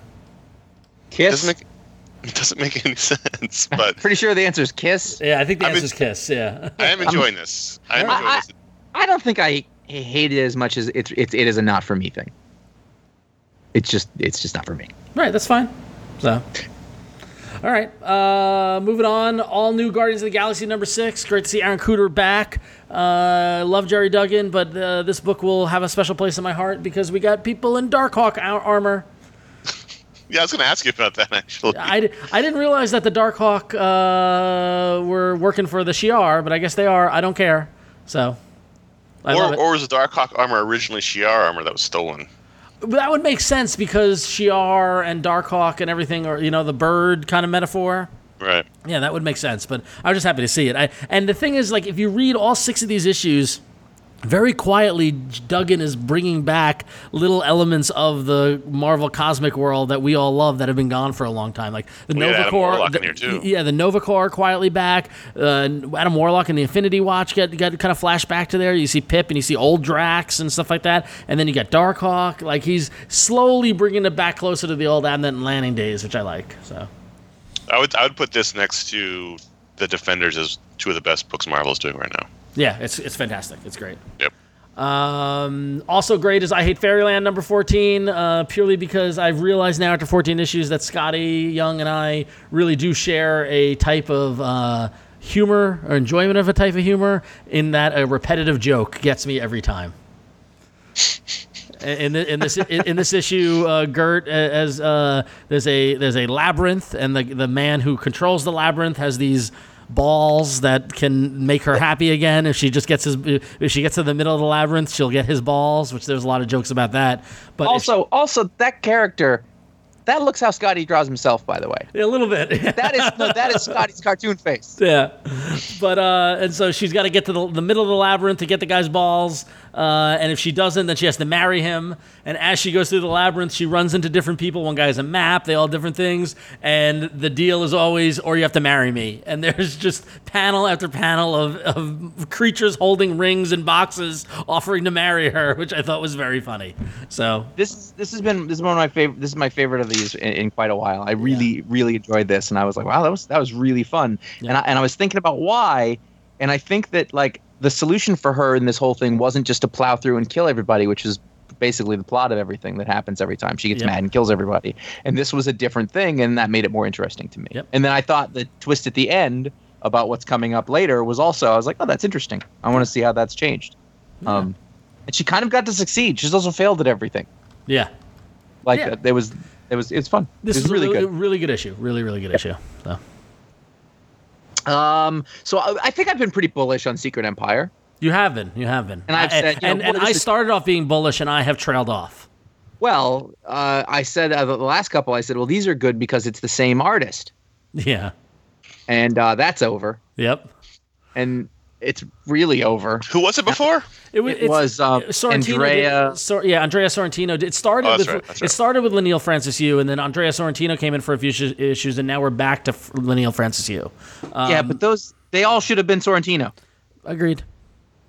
It Kiss. doesn't make it [laughs] doesn't make any sense. [laughs] But Pretty sure the answer is kiss. Yeah, I think the I mean- answer is Kiss. Yeah. I am [laughs] enjoying this. I am I- enjoying I- this. I don't think I hate it as much as it's it's it is a not for me thing. It's just it's just not for me. Right, that's fine. So, all right, uh, moving on. All new Guardians of the Galaxy number six. Great to see Aaron Kuder back. Uh, love Gerry Duggan, but uh, this book will have a special place in my heart because we got people in Darkhawk ar- armor. Yeah, I was going to ask you about that actually. I, I didn't realize that the Darkhawk uh, were working for the Shi'ar, but I guess they are. I don't care. So, I love or, it. or was the Darkhawk armor originally Shi'ar armor that was stolen? That would make sense because Shi'ar and Darkhawk and everything, or you know, the bird kind of metaphor. Right. Yeah, that would make sense. But I was just happy to see it. I, and the thing is, like, if you read all six of these issues, very quietly, Duggan is bringing back little elements of the Marvel cosmic world that we all love that have been gone for a long time. Like the We had Nova Adam Corps. Warlock the- in here, too. Yeah, the Nova Corps quietly back. Uh, Adam Warlock and the Infinity Watch get, get kind of flash back to there. You see Pip and you see old Drax and stuff like that. And then you got Darkhawk. Like he's slowly bringing it back closer to the old Abnett and Landing days, which I like. So. I would I would put this next to the Defenders as two of the best books Marvel is doing right now. Yeah, it's it's fantastic. It's great. Yep. Um, also great is I Hate Fairyland number 14, uh, purely because I've realized now after 14 issues that Skottie Young and I really do share a type of uh, humor or enjoyment of a type of humor in that a repetitive joke gets me every time. In, the, in this in, in this issue, uh, Gert as uh, there's a there's a labyrinth, and the the man who controls the labyrinth has these balls that can make her happy again. If she just gets his if she gets to the middle of the labyrinth, she'll get his balls. Which there's a lot of jokes about that. But Also, also that character That looks how Skottie draws himself, by the way. A little bit. [laughs] that is no, that is [laughs] Skottie's cartoon face. Yeah, but uh, and so she's got to get to the, the middle of the labyrinth to get the guy's balls, uh, and if she doesn't, then she has to marry him. And as she goes through the labyrinth, she runs into different people. One guy has a map; they all different things. And the deal is always, or you have to marry me. And there's just panel after panel of, of creatures holding rings and boxes, offering to marry her, which I thought was very funny. So this this has been this is one of my favorite. This is my favorite of these in, in quite a while. I really yeah. really enjoyed this, and I was like, wow, that was that was really fun. Yeah. And I, and I was thinking about why, and I think that like the solution for her in this whole thing wasn't just to plow through and kill everybody, which is basically the plot of everything that happens every time she gets yep. mad and kills everybody. And this was a different thing, and that made it more interesting to me. Yep. And then I thought the twist at the end about what's coming up later was also I was like, oh, that's interesting. I want to see how that's changed. Yeah. Um, and she kind of got to succeed. She's also failed at everything. Yeah, like yeah. Uh, it was it was it's fun. This is really, really good, really good issue. Really really good issue. So. Um, so I, I think I've been pretty bullish on Secret Empire. You have been. You have been. And I've said, and, know, and, and I started off being bullish, and I have trailed off. Well, uh, I said uh, the last couple. I said, well, these are good because it's the same artist. [laughs] Yeah. And uh, that's over. Yep. And it's really over. Who was it before? It, was, it was uh, Andrea. Did, Sor- yeah, Andrea Sorrentino. It started oh, with right, right. it started with Leinil Francis Yu, and then Andrea Sorrentino came in for a few sh- issues, and now we're back to F- Leinil Francis Yu. Um, yeah, but those they all should have been Sorrentino. Agreed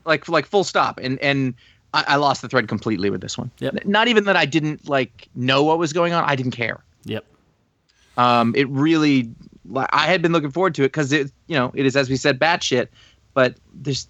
like like full stop. And and I, I, lost the thread completely with this one. Yep. Not even that I didn't like know what was going on. I didn't care. Yep. Um, it really, I had been looking forward to it because it, you know, it is as we said, batshit. But there's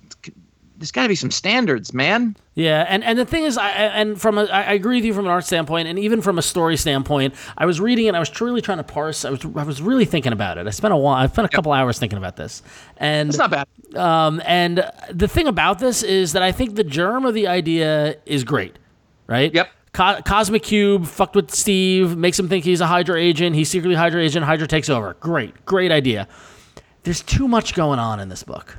there's got to be some standards, man. Yeah, and, and the thing is, I and from a, I agree with you from an art standpoint, and even from a story standpoint. I was reading it, I was truly trying to parse. I was I was really thinking about it. I spent a while, I spent a couple hours thinking about this, and it's not bad. Um, and the thing about this is that I think the germ of the idea is great, right? Yep. Co- Cosmic Cube fucked with Steve, makes him think he's a Hydra agent. He's secretly Hydra agent. Hydra takes over. Great, great idea. There's too much going on in this book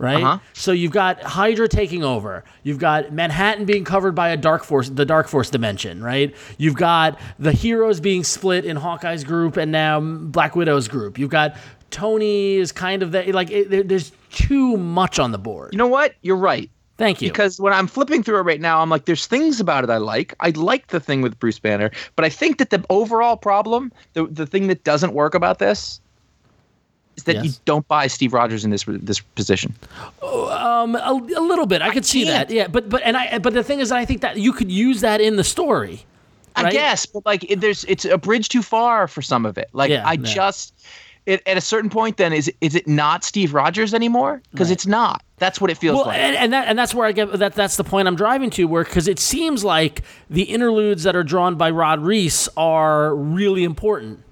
right? Uh-huh. So you've got Hydra taking over. You've got Manhattan being covered by a Dark Force, the Dark Force dimension, right? You've got the heroes being split in Hawkeye's group and now Black Widow's group. You've got Tony is kind of the, like it, there's too much on the board. You know what? You're right. Thank you. Because when I'm flipping through it right now, I'm like, there's things about it I like. I like the thing with Bruce Banner, but I think that the overall problem, the the thing that doesn't work about this, is that yes. you don't buy Steve Rogers in this this position. Um, a, a little bit. I, I could see that. Yeah, but but and I but the thing is, I think that you could use that in the story. Right? I guess, but like, it, there's it's a bridge too far for some of it. Like, yeah, I just. It, at a certain point, then is is it not Steve Rogers anymore? Because right. it's not. That's what it feels well, like. And, and that and that's where I get that. That's the point I'm driving to. Where because it seems like the interludes that are drawn by Rod Reis are really important.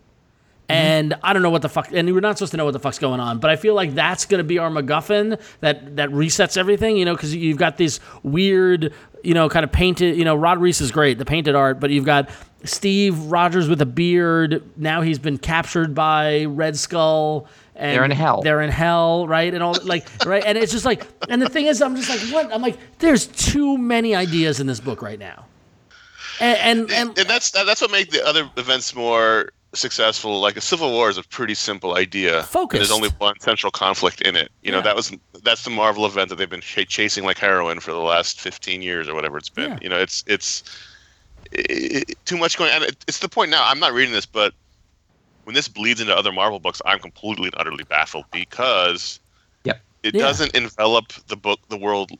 Mm-hmm. And I don't know what the fuck, and we're not supposed to know what the fuck's going on, but I feel like that's going to be our MacGuffin that that resets everything, you know, because you've got these weird, you know, kind of painted, you know, Rod Reis is great, the painted art, but you've got Steve Rogers with a beard. Now he's been captured by Red Skull. And they're in hell. They're in hell, right? And all like, right? And it's just like, and the thing is, I'm just like, what? I'm like, there's too many ideas in this book right now. And and, and, and that's that's what makes the other events more successful like a civil war is a pretty simple idea Focused. there's only one central conflict in it you know that was that's the marvel event that they've been ch- chasing like heroin for the last 15 years or whatever it's been yeah. you know it's it's it, too much going on it's the point now i'm not reading this but when this bleeds into other marvel books i'm completely and utterly baffled because yep. it yeah. doesn't envelop the book the world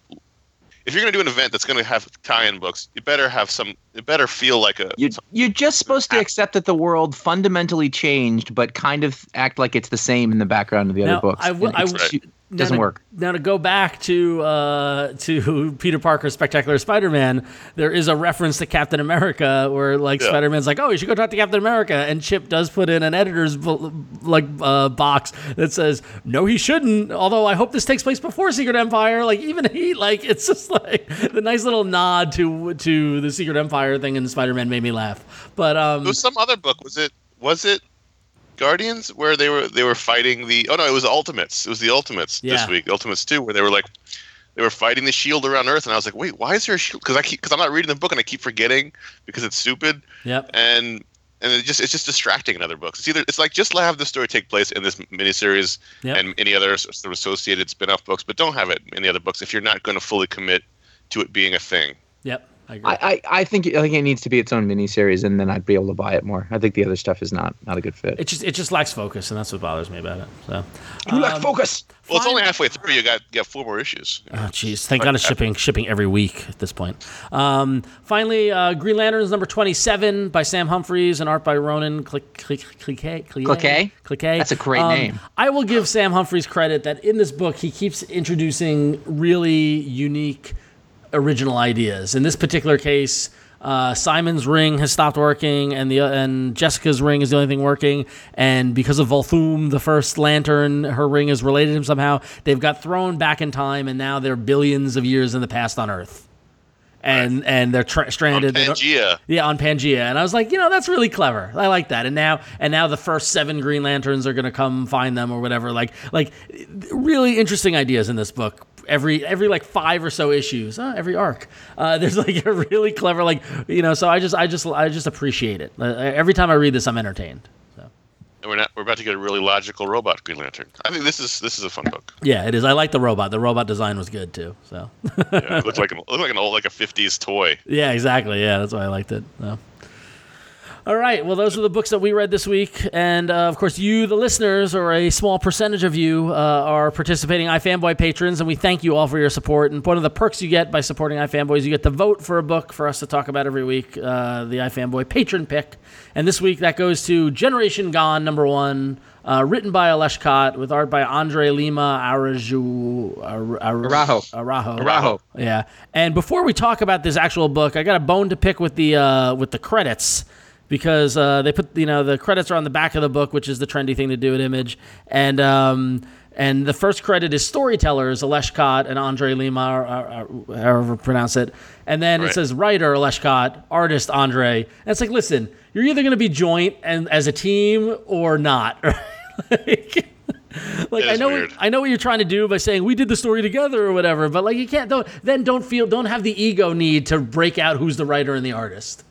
if you're going to do an event that's going to have tie-in books, you better have some. It better feel like a. You, you're just supposed to accept that the world fundamentally changed, but kind of act like it's the same in the background of the now, other books. I, w- I, right doesn't to, work. Now to go back to uh, to [laughs] Peter Parker's Spectacular Spider-Man, there is a reference to Captain America where like yeah. Spider-Man's like, "Oh, you should go talk to Captain America," and Chip does put in an editor's like uh, box that says, "No, he shouldn't." Although I hope this takes place before Secret Empire. Like even he like it's just [laughs] like the nice little nod to to the Secret Empire thing in Spider-Man made me laugh. But um, there was some other book. Was it was it Guardians where they were they were fighting the oh no it was Ultimates it was the Ultimates yeah. this week Ultimates two where they were like they were fighting the shield around Earth and I was like wait why is there a shield because I keep because I'm not reading the book and I keep forgetting because it's stupid yep and and it just it's just distracting in other books. It's either it's like just have the story take place in this miniseries Yep. and any other sort of associated spin-off books, but don't have it in the other books if you're not going to fully commit to it being a thing. Yep. I agree. I, I, I think I think it needs to be its own miniseries, and then I'd be able to buy it more. I think the other stuff is not not a good fit. it just it just lacks focus, and that's what bothers me about it. So, you lack focus. Well, it's only halfway through. You got you got four more issues. oh jeez, thank God it's shipping shipping every week at this point. Um, finally, uh, Green Lanterns number twenty seven by Sam Humphries and art by Ronan Click Click Cliquet Cliquet? Cliquet. That's a great Um, name. I will give Sam Humphries credit that in this book he keeps introducing really unique original ideas. In this particular case, uh, Simon's ring has stopped working, and the and Jessica's ring is the only thing working. And because of Volthoom, the first lantern, her ring is related to him somehow. They've got thrown back in time, and now they're billions of years in the past on Earth. And and they're tra- stranded. Don't- Pangea. yeah, on Pangea, and I was like, you know, that's really clever. I like that. And now, and now the first seven Green Lanterns are gonna come find them or whatever. Like, like really interesting ideas in this book. Every every like five or so issues, uh, every arc, uh, [laughs] there's like a really clever like you know. So I just I just I just appreciate it. Uh, every time I read this, I'm entertained. So And we're not we're about to get a really logical robot Green Lantern. I think this is this is a fun book. yeah, it is. I like the robot. The robot design was good too. So Yeah, it looked like an, looked like an old like a '50s toy. [laughs] Yeah, exactly. Yeah, that's why I liked it. So. All right. Well, those are the books that we read this week, and uh, of course, you, the listeners, or a small percentage of you, uh, are participating iFanboy patrons, and we thank you all for your support. And one of the perks you get by supporting iFanboys, you get to vote for a book for us to talk about every week, uh, the iFanboy patron pick. And this week, that goes to Generation Gone, number one, uh, written by Ales Kot, with art by Andre Lima Araju Ar- Ar- Arajo. Arajo. Arajo. Yeah. And before we talk about this actual book, I got a bone to pick with the uh, with the credits because uh, they put you know the credits are on the back of the book, which is the trendy thing to do at Image, and um, and the first credit is storytellers Ales Kot and Andre Lima, or, or, or however you pronounce it, and then it says writer Ales Kot, artist Andre. And it's like, listen, you're either going to be joint and as a team or not. [laughs] like, [laughs] like I know weird. I know what you're trying to do by saying we did the story together or whatever, but like you can't don't then don't feel don't have the ego need to break out who's the writer and the artist.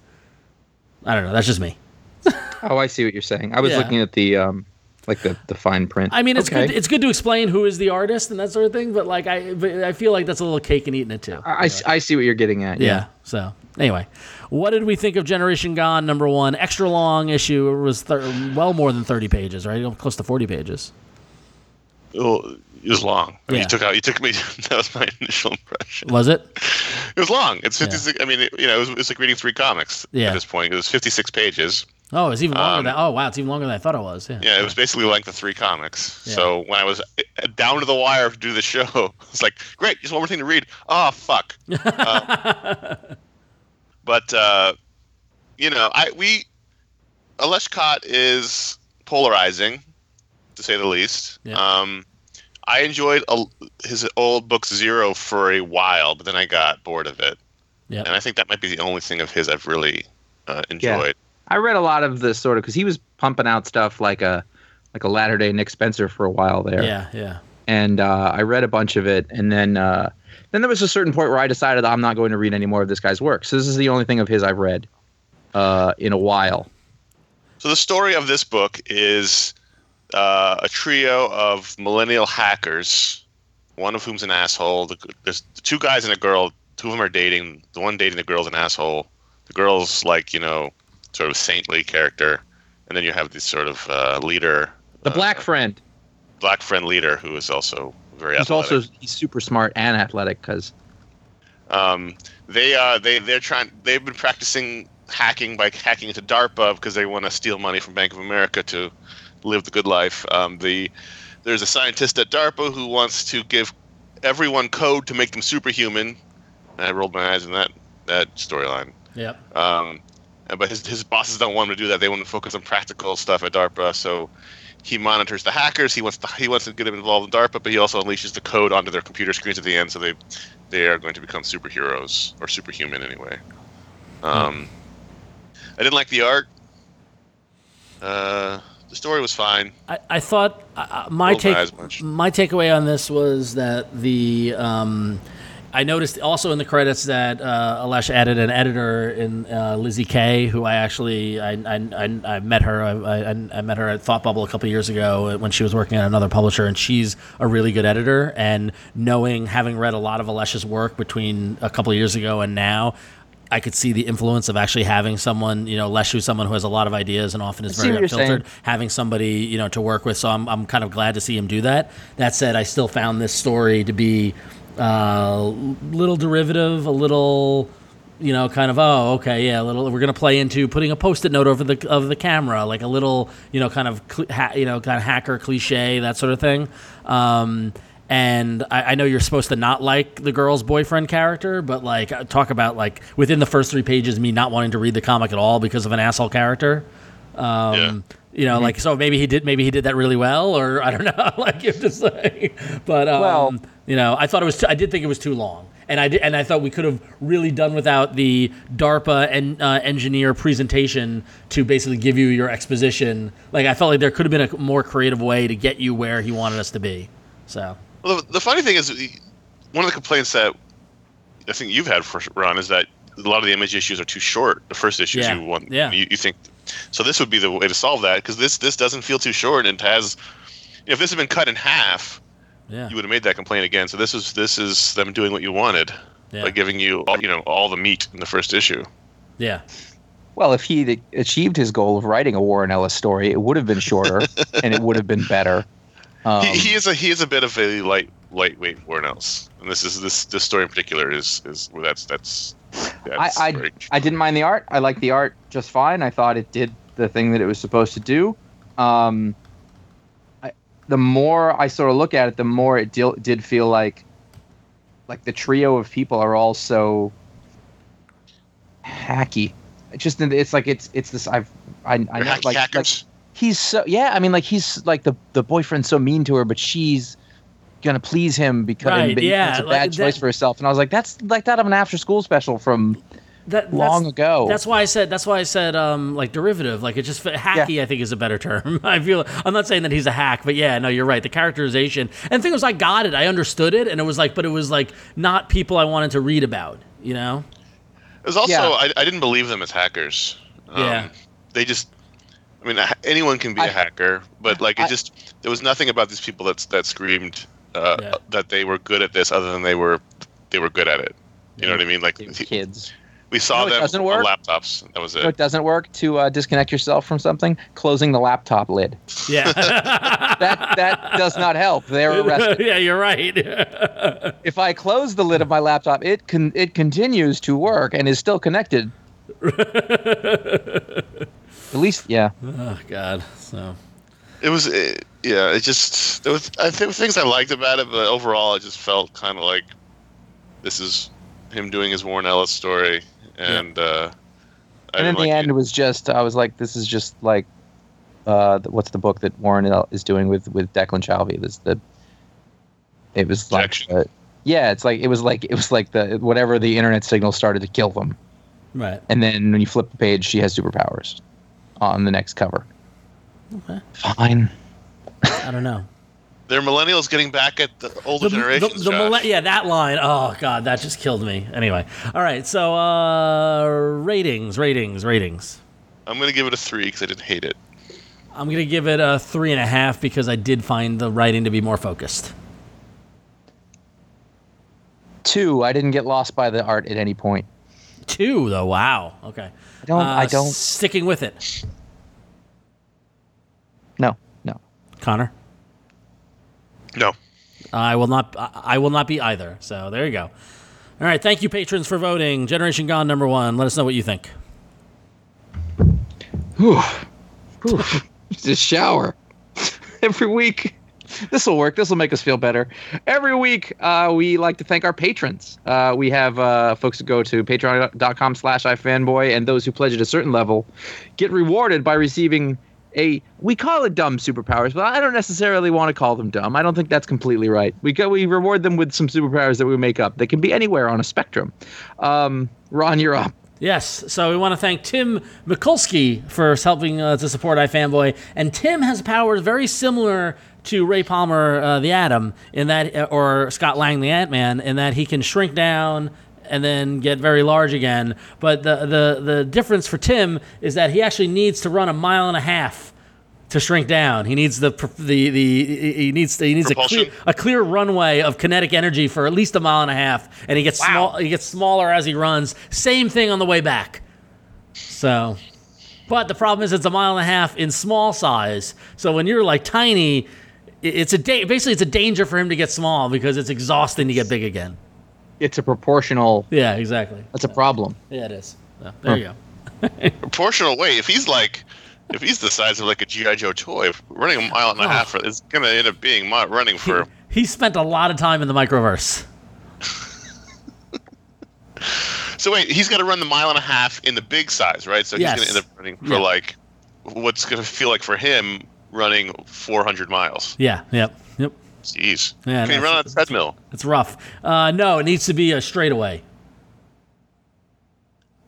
I don't know. That's just me. [laughs] Oh, I see what you're saying. I was Yeah. looking at the um, like the the fine print. I mean, it's Okay. good. It's good to explain who is the artist and that sort of thing. But like, I but I feel like that's a little cake and eating it too. I, I, I see what you're getting at. Yeah. So anyway, what did we think of Generation Gone number one? Extra long issue. It was thir- well more than thirty pages, right? Close to forty pages. Well, it was long. I mean, Yeah. You took out. You took me. [laughs] That was my initial impression. Was it? It was long. It's 56. I mean, it, you know, it was, it's like reading three comics Yeah. at this point. It was 56 pages. Oh, it's even longer Um, than. Oh, wow, it's even longer than I thought it was. Yeah. Yeah, it was basically the length of three comics. Yeah. So when I was uh, down to the wire to do the show, [laughs] it's like, great, just one more thing to read. Oh, fuck. Uh, [laughs] but uh, you know, I we Ales Kot is polarizing, to say the least. Yeah. Um, I enjoyed a, his old book Zero for a while, but then I got bored of it, Yeah. and I think that might be the only thing of his I've really uh, enjoyed. I read a lot of this sort of because he was pumping out stuff like a like a latter day Nick Spencer for a while there. Yeah. Yeah. and uh, I read a bunch of it, and then uh, then there was a certain point where I decided I'm not going to read any more of this guy's work. So this is the only thing of his I've read uh, in a while. So the story of this book is uh, a trio of millennial hackers, one of whom's an asshole. There's two guys and a girl. Two of them are dating. The one dating the girl's an asshole. The girl's like you know, sort of saintly character, and then you have this sort of uh, leader, The black friend. black friend leader, who is also very athletic. He's athletic. also he's super smart and athletic because Um, they uh, they they're trying. They've been practicing hacking by hacking into DARPA because they want to steal money from Bank of America to live the good life. Um, the there's a scientist at DARPA who wants to give everyone code to make them superhuman. I rolled my eyes in that that storyline. Yep. Um, but his his bosses don't want him to do that. They want to focus on practical stuff at DARPA. So he monitors the hackers. He wants to he wants to get them involved in DARPA, but he also unleashes the code onto their computer screens at the end, so they they are going to become superheroes or superhuman anyway. Um, I didn't like the art. Uh, the story was fine. I, I thought uh, my take my takeaway on this was that the um, I noticed also in the credits that uh, Ales added an editor in uh, Lizzie Kaye, who I actually I, I, I, I met her I, I, I, met her at Thought Bubble a couple years ago when she was working at another publisher, and she's a really good editor. And knowing, having read a lot of Ales's work between a couple years ago and now, I could see the influence of actually having someone, you know, Leshu, someone who has a lot of ideas and often is very unfiltered, having somebody, you know, to work with. So I'm, I'm kind of glad to see him do that. That said, I still found this story to be a uh, little derivative, a little, you know, kind of oh, okay, yeah, a little. We're gonna play into putting a post-it note over the of the camera, like a little, you know, kind of, you know, kind of hacker cliche, that sort of thing. Um, and I, I, know you're supposed to not like the girl's boyfriend character, but like talk about like within the first three pages, me not wanting to read the comic at all because of an asshole character. Um, yeah. You know, mm-hmm. like so maybe he did maybe he did that really well, or I don't [laughs] know, like you have to say. But um, well, you know, I thought it was too, I did think it was too long, and I did, and I thought we could have really done without the DARPA and uh, engineer presentation to basically give you your exposition. Like I felt like there could have been a more creative way to get you where he wanted us to be. So well, the, the funny thing is, one of the complaints that I think you've had for Ron is that a lot of the image issues are too short. The first issues yeah. you want, yeah. you, you think so. This would be the way to solve that because this this doesn't feel too short and has. If this had been cut in half, yeah. you would have made that complaint again. So this is this is them doing what you wanted yeah. by giving you all, you know all the meat in the first issue. Yeah. Well, if he achieved his goal of writing a Warren Ellis story, it would have been shorter [laughs] and it would have been better. Um, he, he, is a he is a bit of a light lightweight Warren Ellis, and this is this this story in particular is is well, that's that's. that's I I, I didn't mind the art. I liked the art just fine. I thought it did the thing that it was supposed to do. Um, I, the more I sort of look at it, the more it did, did feel like like the trio of people are all so hacky. It's just it's like it's it's this I've I I know like, hackers. like he's so yeah. I mean, like he's like the the boyfriend's so mean to her, but she's gonna please him because right, yeah, it's a bad like, choice that, for herself. And I was like, that's like that of an after school special from that, long ago. That's why I said. That's why I said um, like derivative. Like it just hacky. Yeah. I think is a better term. [laughs] I feel. I'm not saying that he's a hack, but yeah, no, you're right. The characterization and the thing was, I got it. I understood it, and it was like, but it was like not people I wanted to read about. You know. It was also yeah. I, I didn't believe them as hackers. Um, yeah. They just I mean, anyone can be I, a hacker, but like it I, just there was nothing about these people that that screamed uh, yeah. that they were good at this, other than they were they were good at it. You know what I mean? Like kids. We saw no, them doesn't work. on laptops. That was it. No, it doesn't work to uh, disconnect yourself from something. Closing the laptop lid. Yeah. [laughs] [laughs] that that does not help. They're [laughs] arrested. yeah, you're right. if I close the lid of my laptop, it can it continues to work and is still connected. At least, yeah. Oh God. So. It was, it, yeah. It just there was I think things I liked about it, but overall, it just felt kind of like this is him doing his Warren Ellis story, and yeah. uh, and in the like end, it. it was just I was like, this is just like, uh, what's the book that Warren is doing with with Declan Shalvey? This the. It was like, uh, yeah, it's like it was like it was like the whatever the internet signal started to kill them. Right. And then when you flip the page, she has superpowers on the next cover. Okay. Fine. I don't know. [laughs] They're millennials getting back at the older the, generations. The, the yeah, that line. Oh god, that just killed me. Anyway, all right. So uh, ratings, ratings, ratings. I'm gonna give it a three because I didn't hate it. I'm gonna give it a three and a half because I did find the writing to be more focused. Two. I didn't get lost by the art at any point. Two though. Wow. Okay. I don't. Uh, I don't. Sticking with it. No. No. Conor. No. I will not. I will not be either. So there you go. All right. Thank you, patrons, for voting. Generation Gone number one. Let us know what you think. Whew. Whew. [laughs] Just a shower [laughs] every week. [laughs] this will work. This will make us feel better. Every week, uh, we like to thank our patrons. Uh, we have uh, folks who go to patreon.com slash ifanboy, and those who pledge at a certain level get rewarded by receiving a we call it dumb superpowers, but I don't necessarily want to call them dumb. I don't think that's completely right. We go we reward them with some superpowers that we make up. They can be anywhere on a spectrum. Um, Ron, you're up. Yes, so we want to thank Tim Mikulski for helping uh, to support iFanboy, and Tim has powers very similar to Ray Palmer, uh, the Atom, in that, or Scott Lang, the Ant Man, in that he can shrink down and then get very large again. But the the the difference for Tim is that he actually needs to run a mile and a half to shrink down. He needs the the the he needs he needs a clear a clear runway of kinetic energy for at least a mile and a half, and he gets small he gets smaller as he runs. Same thing on the way back. So, but the problem is it's a mile and a half in small size. So when you're like tiny, it's a da- basically it's a danger for him to get small because it's exhausting to get big again. It's a proportional. Yeah, exactly. That's a problem. Yeah, it is. So, there you go. [laughs] [laughs] Proportional weight. If he's like, if he's the size of like a GI Joe toy, running a mile and a Oh. half is gonna end up being mi- running for. He spent a lot of time in the microverse. [laughs] So wait, he's got to run the mile and a half in the big size, right? So he's Yes. gonna end up running for Yeah. like what's gonna feel like for him running 400 miles. Yeah. Yep. Yep. Jeez. Yeah, Can he run on a treadmill? It's rough. Uh, no, it needs to be a straightaway.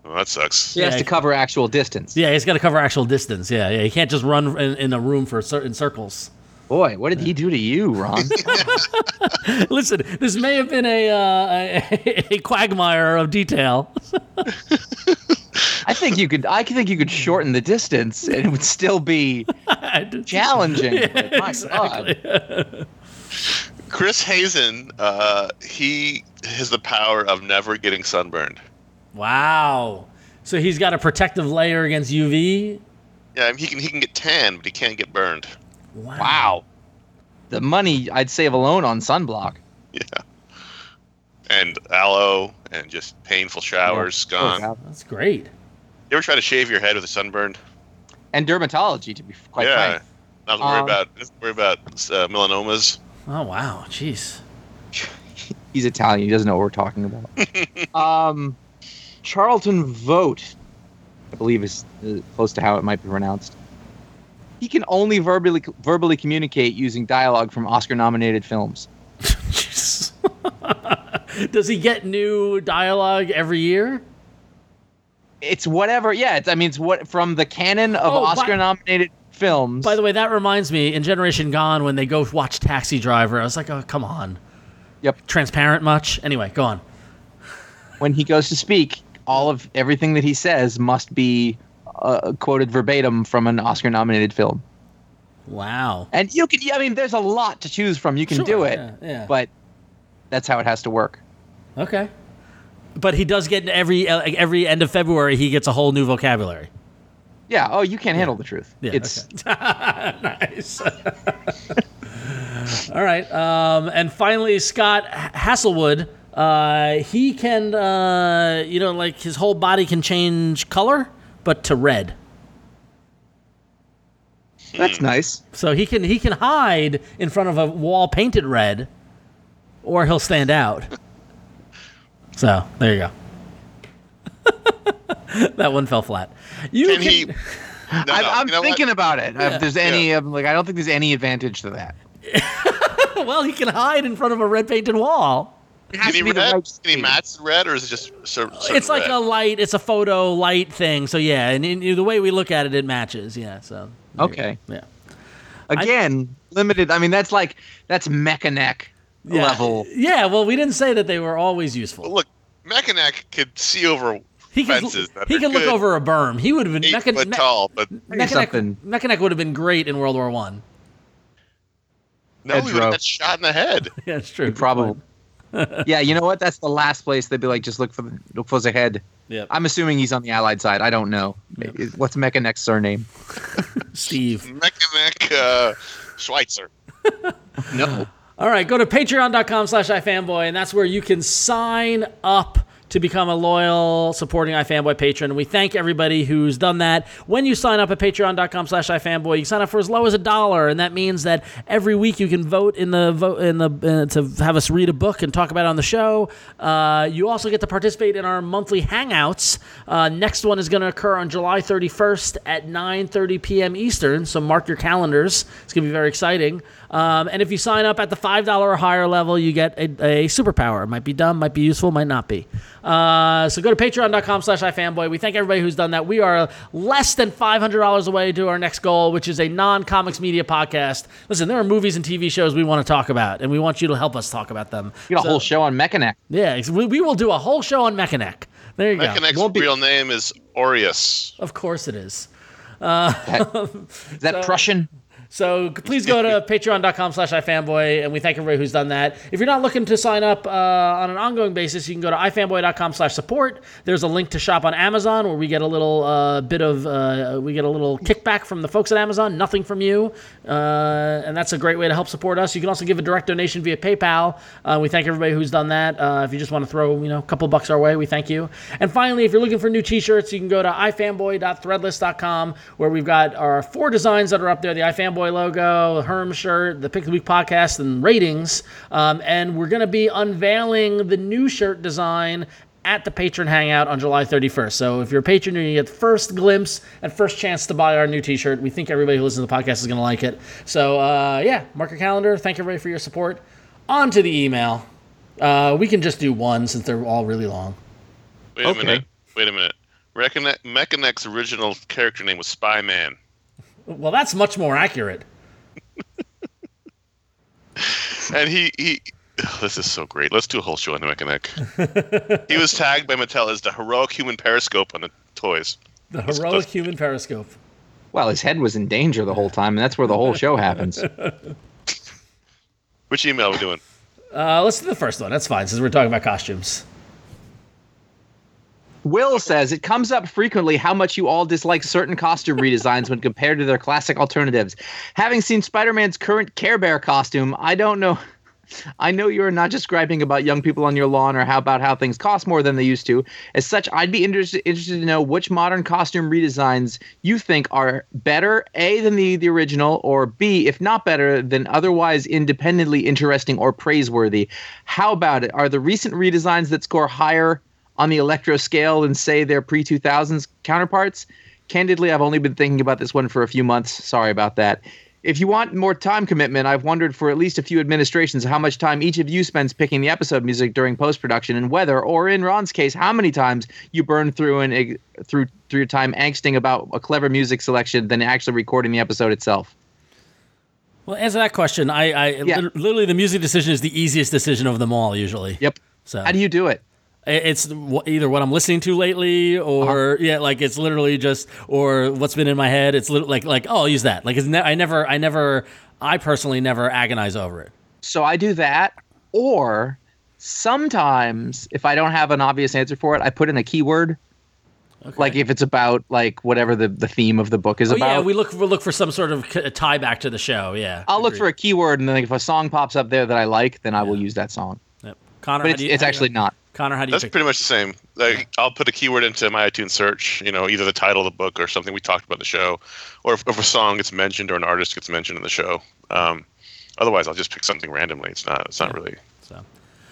Well, that sucks. He has Yeah. to cover actual distance. Yeah, he's got to cover actual distance. Yeah, yeah. He can't just run in, in a room for certain circles. Boy, what did he do to you, Ron? [laughs] Listen, this may have been a, uh, a, [laughs] a quagmire of detail. [laughs] I think you could. I think you could shorten the distance, and it would still be [laughs] challenging. but my God. [laughs] Chris Hazen, uh, he has the power of never getting sunburned. Wow. So he's got a protective layer against UV. Yeah, I mean, he can he can get tan, but he can't get burned. Wow. The money I'd save alone on sunblock. Yeah. And aloe and just painful showers gone. Oh, That's great. you ever try to shave your head with a sunburn? and dermatology, to be quite yeah. frank. Not to worry Um, about not to worry about uh, melanomas. Oh wow. Jeez. [laughs] He's Italian. He doesn't know what we're talking about. [laughs] um, Charlton Vogt, I believe is uh, close to how it might be pronounced. He can only verbally verbally communicate using dialogue from Oscar-nominated films. [laughs] [laughs] Does he get new dialogue every year? It's whatever. Yeah, it's, I mean, it's what from the canon of Oh, Oscar-nominated films. By the way, that reminds me, in Generation Gone, when they go watch Taxi Driver, I was like, oh, come on. Yep. Transparent much? Anyway, go on. when he goes to speak, all of everything that he says must be uh, quoted verbatim from an Oscar-nominated film. Wow. And you can, I mean, there's a lot to choose from. You can Sure, do it, yeah, yeah. but that's how it has to work. Okay. But he does get every uh, every end of February. He gets a whole new vocabulary. Yeah. Oh, you can't handle the truth. Yeah, it's [laughs] nice. [laughs] All right. Um, and finally, Scott Haselwood. Uh, he can, uh, you know, like his whole body can change color, but to red. that's nice. So he can he can hide in front of a wall painted red, or he'll stand out. So there you go. [laughs] that one fell flat. You Can he? [laughs] No, I'm, no, I'm you know what? thinking about it. If there's any, um, like, I don't think there's any advantage to that. [laughs] well, he can hide in front of a red painted wall. It Can he to be the red? right Can he match red, or is it just cer- certain it's like red? a light. It's a photo light thing. So yeah, and, in the way we look at it, it matches. Yeah. So Okay. Yeah. Again, limited. I mean, that's like that's Mekaneck Yeah. level. Yeah. Well, we didn't say that they were always useful. Look, Mekaneck could see over He could fences. that he could look over a berm. He would have been eight Mechan- foot tall, but Mekaneck, something. Would have been great in World War One. no, he would have got shot in the head. [laughs] Yeah, it's true. Probably. yeah, you know what? [laughs] That's the last place they'd be like, just look for the look for the head. Yeah. I'm assuming he's on the Allied side. I don't know. What's Mekaneck's surname? Steve. Mekaneck uh, Schweitzer. [laughs] No. All right, go to patreon.com slash ifanboy, and that's where you can sign up to become a loyal supporting iFanboy patron. We thank everybody who's done that. When you sign up at patreon.com slash iFanboy, you sign up for as low as a dollar, and that means that every week you can vote in the vote in the uh, to have us read a book and talk about it on the show. Uh, you also get to participate in our monthly hangouts. Uh, next one is going to occur on July 31st at 9:30 p.m. Eastern, so mark your calendars. It's going to be very exciting. Um, and if you sign up at the $5 or higher level, you get a, a superpower. It might be dumb, might be useful, might not be. Uh, so go to patreon.com slash ifanboy. We thank everybody who's done that. We are less than $500 away to our next goal, which is a non-comics media podcast. Listen, there are movies and TV shows we want to talk about, and we want you to help us talk about them. You got a So- whole show on Mekaneck. Yeah, we, we will do a whole show on Mekaneck. There you go. Mekaneck's Won't be- real name is Aureus. Of course it is. Is that [laughs] Prussian? So please go to patreon.com slash ifanboy, and we thank everybody who's done that. If you're not looking to sign up uh, on an ongoing basis, you can go to ifanboy.com slash support. There's a link to shop on Amazon where we get a little uh, bit of, uh, we get a little kickback from the folks at Amazon, nothing from you. Uh, and that's a great way to help support us. You can also give a direct donation via PayPal. Uh, we thank everybody who's done that. Uh, if you just want to throw, you know, a couple bucks our way, we thank you. And finally, if you're looking for new t-shirts, you can go to ifanboy.threadless.com where we've got our four designs that are up there, the ifanboy logo, the Herm shirt, the Pick of the Week podcast, and ratings. Um, and we're going to be unveiling the new shirt design at the patron hangout on July 31st. So if you're a patron, you get first glimpse and first chance to buy our new t-shirt. We think everybody who listens to the podcast is going to like it. So uh, yeah, mark your calendar. Thank everybody for your support. On to the email. Uh, we can just do one since they're all really long. Wait a Okay. minute. Wait a minute. Recone- Mekaneck's original character name was Spy Man. Well, that's much more accurate. And he, he [sighs] this is so great. Let's do a whole show on the Mekaneck. he was tagged by Mattel as the heroic human periscope on the toys. The heroic human periscope. Well, his head was in danger the whole time, and that's where the whole show happens. Which email are we doing? Uh, let's do the first one. That's fine, since we're talking about costumes. Will says it comes up frequently how much you all dislike certain costume redesigns when compared to their classic alternatives. Having seen Spider-Man's current Care Bear costume, I don't know. [laughs] I know you are not just griping about young people on your lawn or how about how things cost more than they used to. As such, I'd be interested interested to know which modern costume redesigns you think are better, A than the, the original, or B, if not better, than otherwise independently interesting or praiseworthy. How about it? Are the recent redesigns that score higher on the electro scale than say their pre 2000s counterparts? Candidly, I've only been thinking about this one for a few months. Sorry about that. If you want more time commitment, I've wondered for at least a few administrations how much time each of you spends picking the episode music during post production, and whether, or in Ron's case, how many times you burn through and eh, through through your time angsting about a clever music selection than actually recording the episode itself. Well, answer that question. I, I Yeah. literally the music decision is the easiest decision of them all. Usually. Yep. So How do you do it? It's either what I'm listening to lately, or Uh-huh. yeah, like it's literally just, or what's been in my head. It's lit- like like oh, I'll use that. Like it's ne- I never, I never, I personally never agonize over it. So I do that, or sometimes if I don't have an obvious answer for it, I put in a keyword. Like if it's about like whatever the, the theme of the book is Oh about. yeah, we look we look for some sort of c- tie back to the show. Yeah, I'll look for a keyword, and then if a song pops up there that I like, then I will use that song. Yep. Conor. But it's, you- it's actually not. Conor. How do you That's pick? pretty much the same. Like, I'll put a keyword into my iTunes search, you know, either the title of the book or something we talked about in the show, or if, if a song gets mentioned or an artist gets mentioned in the show. Um, otherwise, I'll just pick something randomly. It's not. It's not really. So.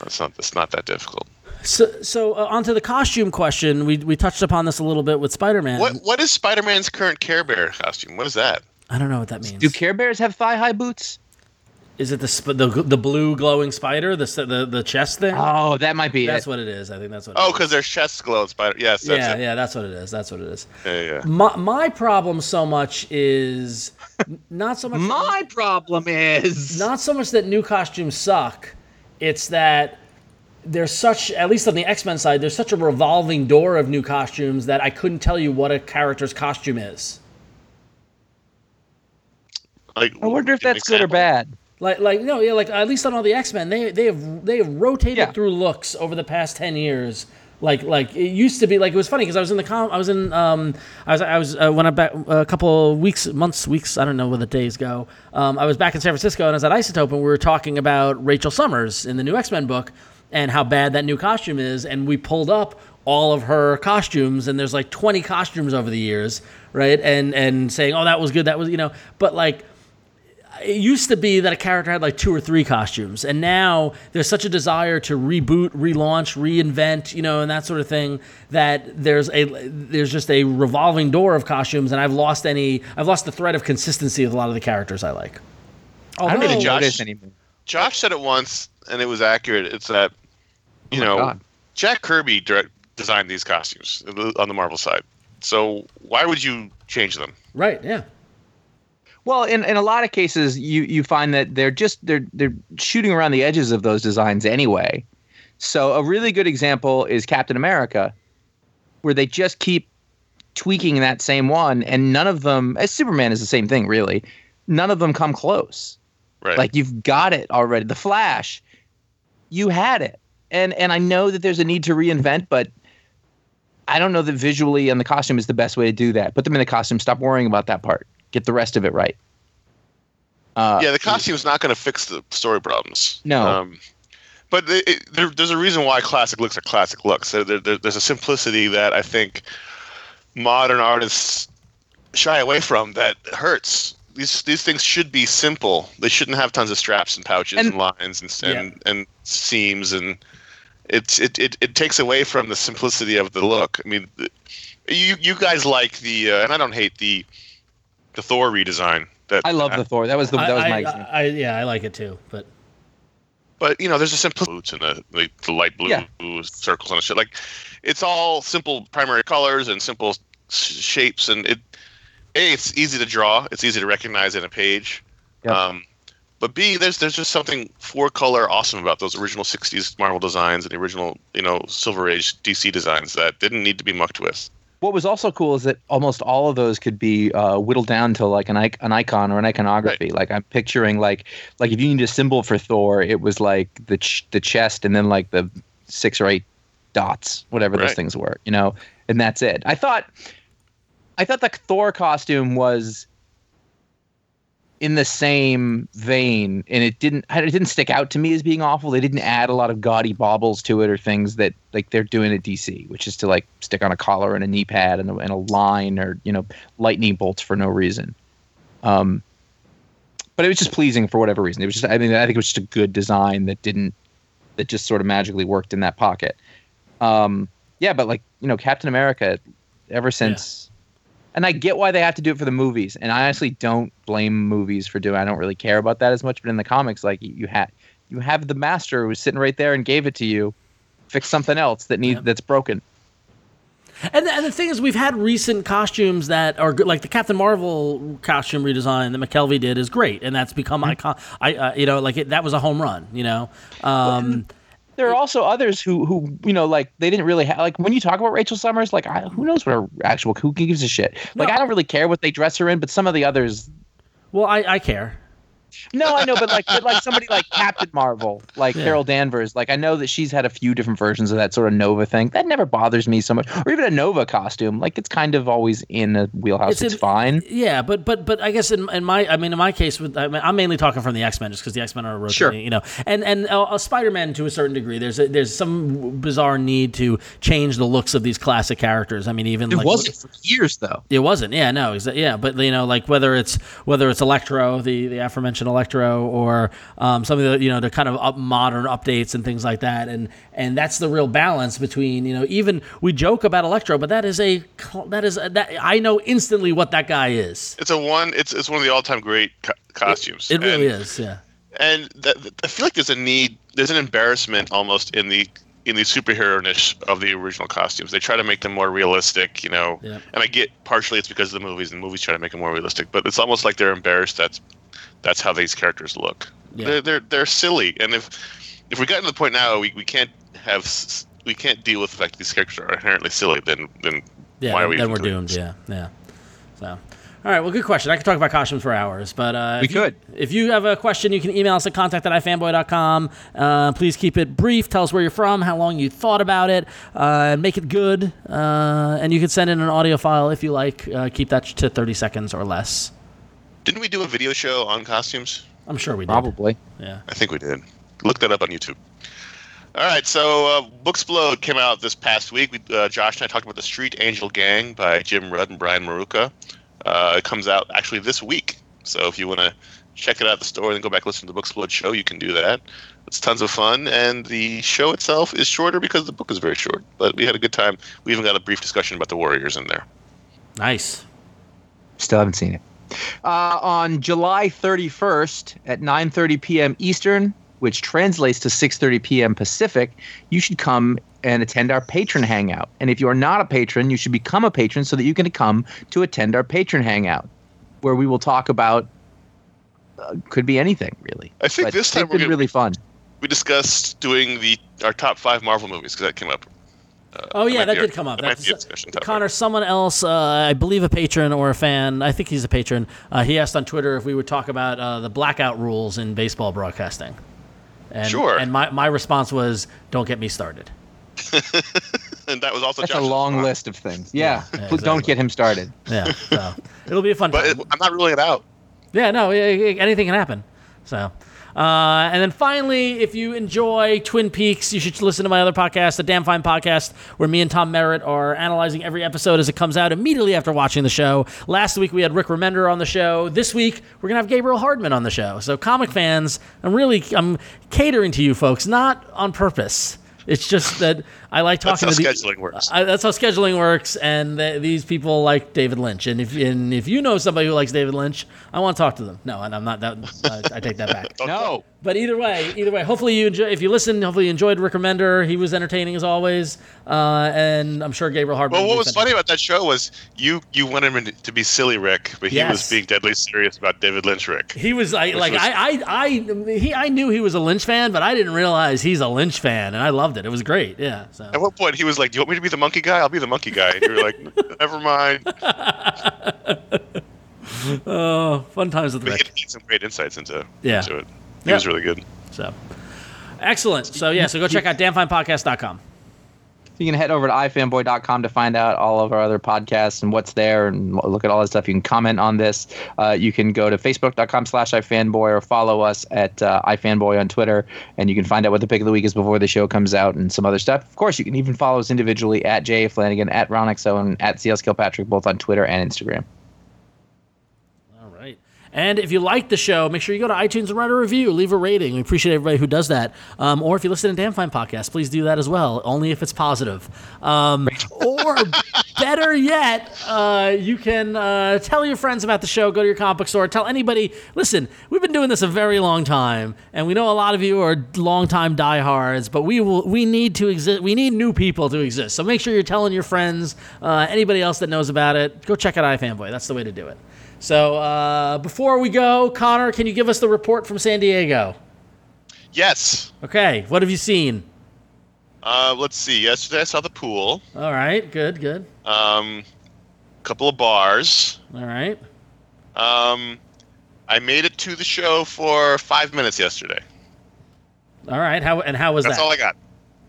It's not. It's not that difficult. So, so uh, onto the costume question. We we touched upon this a little bit with Spider Man. What What is Spider Man's current Care Bear costume? What is that? I don't know what that means. Do Care Bears have thigh high boots? Is it the sp- the the blue glowing spider? The the the chest thing? Oh, that might be that's it. what it is. I think that's what. Oh, it is. because their chest glowing Spider. Yes, that's yeah, it. yeah, that's what it is. That's what it is. Yeah, yeah. My my problem so much is not so much [laughs] My problem is not so much that new costumes suck. It's that there's such at least on the X-Men side, there's such a revolving door of new costumes that I couldn't tell you what a character's costume is. Like, I wonder if give an that's good or bad. Like, like no, yeah, like at least on all the X Men, they they have they have rotated Yeah. through looks over the past ten years. Like, like it used to be. Like it was funny because I was in the com. I was in. Um, I was. I was uh, when I back a couple of weeks, months, weeks. I don't know where the days go. Um, I was back in San Francisco and I was at Isotope and we were talking about Rachel Summers in the new X Men book and how bad that new costume is. And we pulled up all of her costumes and there's like 20 costumes over the years, right? And and saying, oh, that was good. That was you know, but like it used to be that a character had like two or three costumes and now there's such a desire to reboot relaunch reinvent you know and that sort of thing that there's a there's just a revolving door of costumes and i've lost any i've lost the thread of consistency with a lot of the characters i like I don't even Although- notice Josh- anymore. Josh said it once, and it was accurate. It's that you Oh know God. Jack Kirby direct, designed these costumes uh, on the Marvel side. So why would you change them? Right. Yeah. Well, in, in a lot of cases, you, you find that they're just they're they're shooting around the edges of those designs anyway. So a really good example is Captain America, where they just keep tweaking that same one, and none of them. As Superman is the same thing, really. None of them come close. Right. Like you've got it already. The Flash, you had it, and and I know that there's a need to reinvent, but I don't know that visually and the costume is the best way to do that. Put them in the costume. Stop worrying about that part. Get the rest of it right. Uh, yeah, the costume's not going to fix the story problems. No. Um, but it, it, there, there's a reason why classic looks are classic looks. There, there, there's a simplicity that I think modern artists shy away from that hurts. These these things should be simple. They shouldn't have tons of straps and pouches and, And- lines and and, and seams and it's it, it, it takes away from the simplicity of the look. I mean, you you guys like the uh, and I don't hate the the Thor redesign. That I love the Thor. That was the that was I, my I. I, yeah, I like it too. But But you know, there's a simple boots and the, the, the light blue Yeah. circles the shit. Like, it's all simple primary colors and simple shapes, and it a it's easy to draw. It's easy to recognize in a page. Yep. Um, but B, there's there's just something four color awesome about those original '60s Marvel designs and the original you know Silver Age DC designs that didn't need to be mucked with. What was also cool is that almost all of those could be uh, whittled down to like an, an icon or an iconography. Like I'm picturing like like if you need a symbol for Thor, it was like the ch- the chest and then like the six or eight dots, whatever those things were, you know, and that's it. I thought I thought the Thor costume was in the same vein and it didn't it didn't stick out to me as being awful. They didn't add a lot of gaudy baubles to it or things that like they're doing at dc which is to like stick on a collar and a knee pad and a, and a line or you know lightning bolts for no reason. Um but it was just pleasing for whatever reason. It was just i mean i think it was just a good design that didn't that just sort of magically worked in that pocket. Um yeah but like you know captain america ever since and I get why they have to do it for the movies. And I honestly don't blame movies for doing. I don't really care about that as much. But in the comics, like you had, you have the master who was sitting right there and gave it to you. Fix something else that needs Yep. that's broken. And the, and the thing is, we've had recent costumes that are good, like the Captain Marvel costume redesign that McKelvie did is great, and that's become Mm-hmm. icon. I uh, you know like it, that was a home run. You know, um, There are also others who who you know like they didn't really have like when you talk about Rachel Summers, like I, who knows what her actual who gives a shit. Like No. I don't really care what they dress her in, but some of the others. well, I, I care. No, I know, but like but like somebody like Captain Marvel, like Yeah. Carol Danvers, like I know that she's had a few different versions of that sort of Nova thing. That never bothers me so much, or even a Nova costume. Like it's kind of always in a wheelhouse. It's It's, in- fine. Yeah, but but but I guess in, in my I mean in my case with I mean, I'm mainly talking from the X Men just because the X Men are rotating, Sure. you know, and and uh, uh, Spider Man to a certain degree. There's a, there's some bizarre need to change the looks of these classic characters. I mean, even It like, wasn't for years though. It wasn't. Yeah, no. exa- Yeah, but you know, like whether it's whether it's Electro, the the aforementioned Electro, or um, some of the you know the kind of up modern updates and things like that, and and that's the real balance between you know even we joke about Electro, but that is a that is a, that I know instantly what that guy is. It's a one. It's it's one of the all time great co- costumes. It really And- is. Yeah. and th- th- I feel like there's a need, there's an embarrassment almost in the in the superhero niche of the original costumes. They try to make them more realistic, you know. And I get partially it's because of the movies, and the movies try to make them more realistic. But it's almost like they're embarrassed that's that's how these characters look. Yeah. They're they're they're silly, and if if we got to the point now, we, we can't have we can't deal with the fact that these characters are inherently silly. Then then Yeah, why are we? Then we're doomed. this? Yeah, yeah. So, all right. Well, good question. I could talk about costumes for hours, but uh, We if you- could. if you have a question, you can email us at contact at ifanboy.com. Uh, please keep it brief. Tell us where you're from, how long you thought about it, uh, and make it good. Uh, and you can send in an audio file if you like. Uh, keep that to 30 seconds or less. Didn't we do a video show on costumes? I'm sure we did. Probably. Yeah. I think we did. Look that up on YouTube. All right, so uh, Booksplode came out this past week. We, uh, Josh and I talked about the Street Angel Gang by Jim Rugg and Brian Maruca. Uh, it comes out actually this week, so if you want to check it out at the store and then go back and listen to the Booksplode show, you can do that. It's tons of fun, and the show itself is shorter because the book is very short. But we had a good time. We even got a brief discussion about the Warriors in there. Nice. Still haven't seen it. Uh, on July 31st at 9:30 p.m. Eastern, which translates to 6:30 p.m. Pacific, you should come and attend our patron hangout. And if you are not a patron, you should become a patron so that you can come to attend our patron hangout, where we will talk about uh, could be anything really. I think But this time it's been gonna, really fun. we discussed doing the our top five Marvel movies because that came up. Uh, Oh yeah, that be our- did come up. That That's, a discussion topic. Conor, someone else, uh, I believe a patron or a fan, I think he's a patron. Uh, he asked on Twitter if we would talk about uh, the blackout rules in baseball broadcasting. And, Sure. And my, my response was, "Don't get me started." [laughs] and that was also That's a long response. list of things. Yeah, yeah, [laughs] Please don't get him started. Yeah, so it'll be a fun But time. it, I'm not ruling it out. Yeah, no, yeah, yeah, anything can happen. So, uh, and then finally, if you enjoy Twin Peaks, you should listen to my other podcast, the Damn Fine Podcast, where me and Tom Merritt are analyzing every episode as it comes out immediately after watching the show. Last week we had Rick Remender on the show. This week we're gonna have Gabriel Hardman on the show. So, comic fans, I'm really I'm catering to you folks, not on purpose. It's just that I like That's talking how to the, scheduling works. I, that's how scheduling works, and th- these people like David Lynch. And if and if you know somebody who likes David Lynch, I want to talk to them. No, and I'm not that. I, I take that back. [laughs] No. But either way, either way, hopefully you enjoy. If you listen, hopefully you enjoyed Rick Remender. He was entertaining as always, uh, and I'm sure Gabriel Hardman. Well, what was funny about that show was you you wanted him to be silly Rick, but he Yes. was being deadly serious about David Lynch Rick. He was I, like was- I, I I he I knew he was a Lynch fan, but I didn't realize he's a Lynch fan, and I loved it. It was great. Yeah. So. At one point, he was like, "Do you want me to be the monkey guy? I'll be the monkey guy." And you were like, [laughs] "Never mind." [laughs] Oh, fun times with But he had some great insights into, Yeah. into it. He Yeah. was really good. So excellent. So yeah, so go check out damnfinepodcast.com. You can head over to ifanboy.com to find out all of our other podcasts and what's there and look at all that stuff. You can comment on this. Uh, you can go to facebook.com slash ifanboy or follow us at uh, ifanboy on Twitter. And you can find out what the pick of the week is before the show comes out and some other stuff. Of course, you can even follow us individually at J. Flanagan, at RonXO, and at CL Kilpatrick, both on Twitter and Instagram. And if you like the show, make sure you go to iTunes and write a review, leave a rating. We appreciate everybody who does that. Um, or if you listen to Damn Fine Podcast, please do that as well, only if it's positive. Um, [laughs] or better yet, uh, you can uh, tell your friends about the show, go to your comic book store, tell anybody, listen, we've been doing this a very long time, and we know a lot of you are longtime diehards, but we will we need to exist we need new people to exist. So make sure you're telling your friends, uh, anybody else that knows about it, go check out iFanboy. That's the way to do it. So uh, before we go, Conor, can you give us the report from San Diego? Yes. Okay, what have you seen? Uh, let's see. Yesterday I saw the pool. All right, good, good. Um, couple of bars. All right. Um, I made it to the show for five minutes yesterday. All right. How and how was That's that? That's all I got.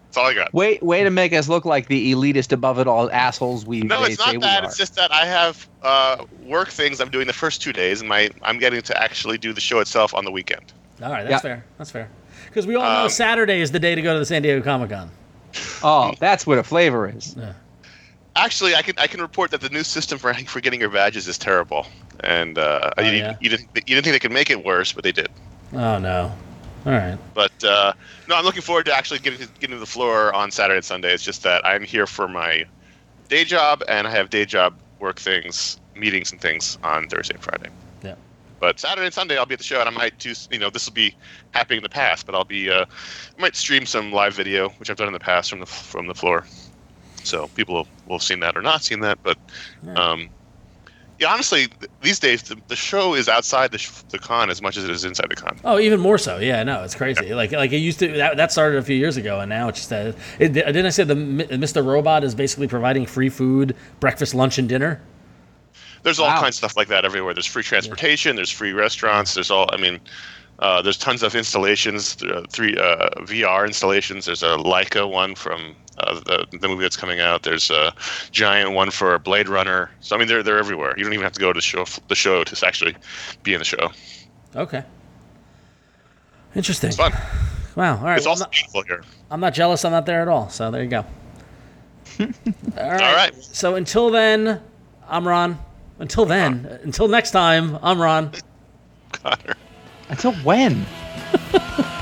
That's all I got. Way, way to make us look like the elitist above it all assholes we No, it's not that. It's just that I have uh, work things I'm doing the first two days, and my I'm getting to actually do the show itself on the weekend. all right, that's Yeah. fair. That's fair. Because we all know Um, Saturday is the day to go to the San Diego Comic Con. oh, that's what a flavor is. Actually, I can I can report that the new system for for getting your badges is terrible, and uh, Oh, you, yeah? you didn't you didn't think they could make it worse, but they did. Oh no. All right. But uh, no, I'm looking forward to actually getting to, getting to the floor on Saturday and Sunday. It's just that I'm here for my day job, and I have day job work things, meetings and things on Thursday and Friday. Yeah. But Saturday and Sunday I'll be at the show, and I might do. You know, this will be happening in the past, but I'll be. Uh, I might stream some live video, which I've done in the past from the from the floor. So people will, will have seen that or not seen that, but um, yeah, honestly, these days the, the show is outside the, sh- the con as much as it is inside the con. Oh, even more so. Yeah, no, it's crazy. Like like it used to. That, that started a few years ago, and now it's just. Uh, it, didn't I say the Mr. Robot is basically providing free food, breakfast, lunch, and dinner? There's all Wow. kinds of stuff like that everywhere. There's free transportation. There's free restaurants. There's all. I mean, uh, there's tons of installations. Uh, three uh, VR installations. There's a Leica one from uh, the, the movie that's coming out. There's a giant one for Blade Runner. So I mean, they're they're everywhere. You don't even have to go to the show the show to actually be in the show. Okay. Interesting. It's fun. Wow. All right. It's well, also I'm, not, beautiful here. I'm not jealous. I'm not there at all. So there you go. [laughs] all right. All right. So until then, I'm Ron. Until then, until next time, I'm Ron. [laughs] Conor. Until when? [laughs]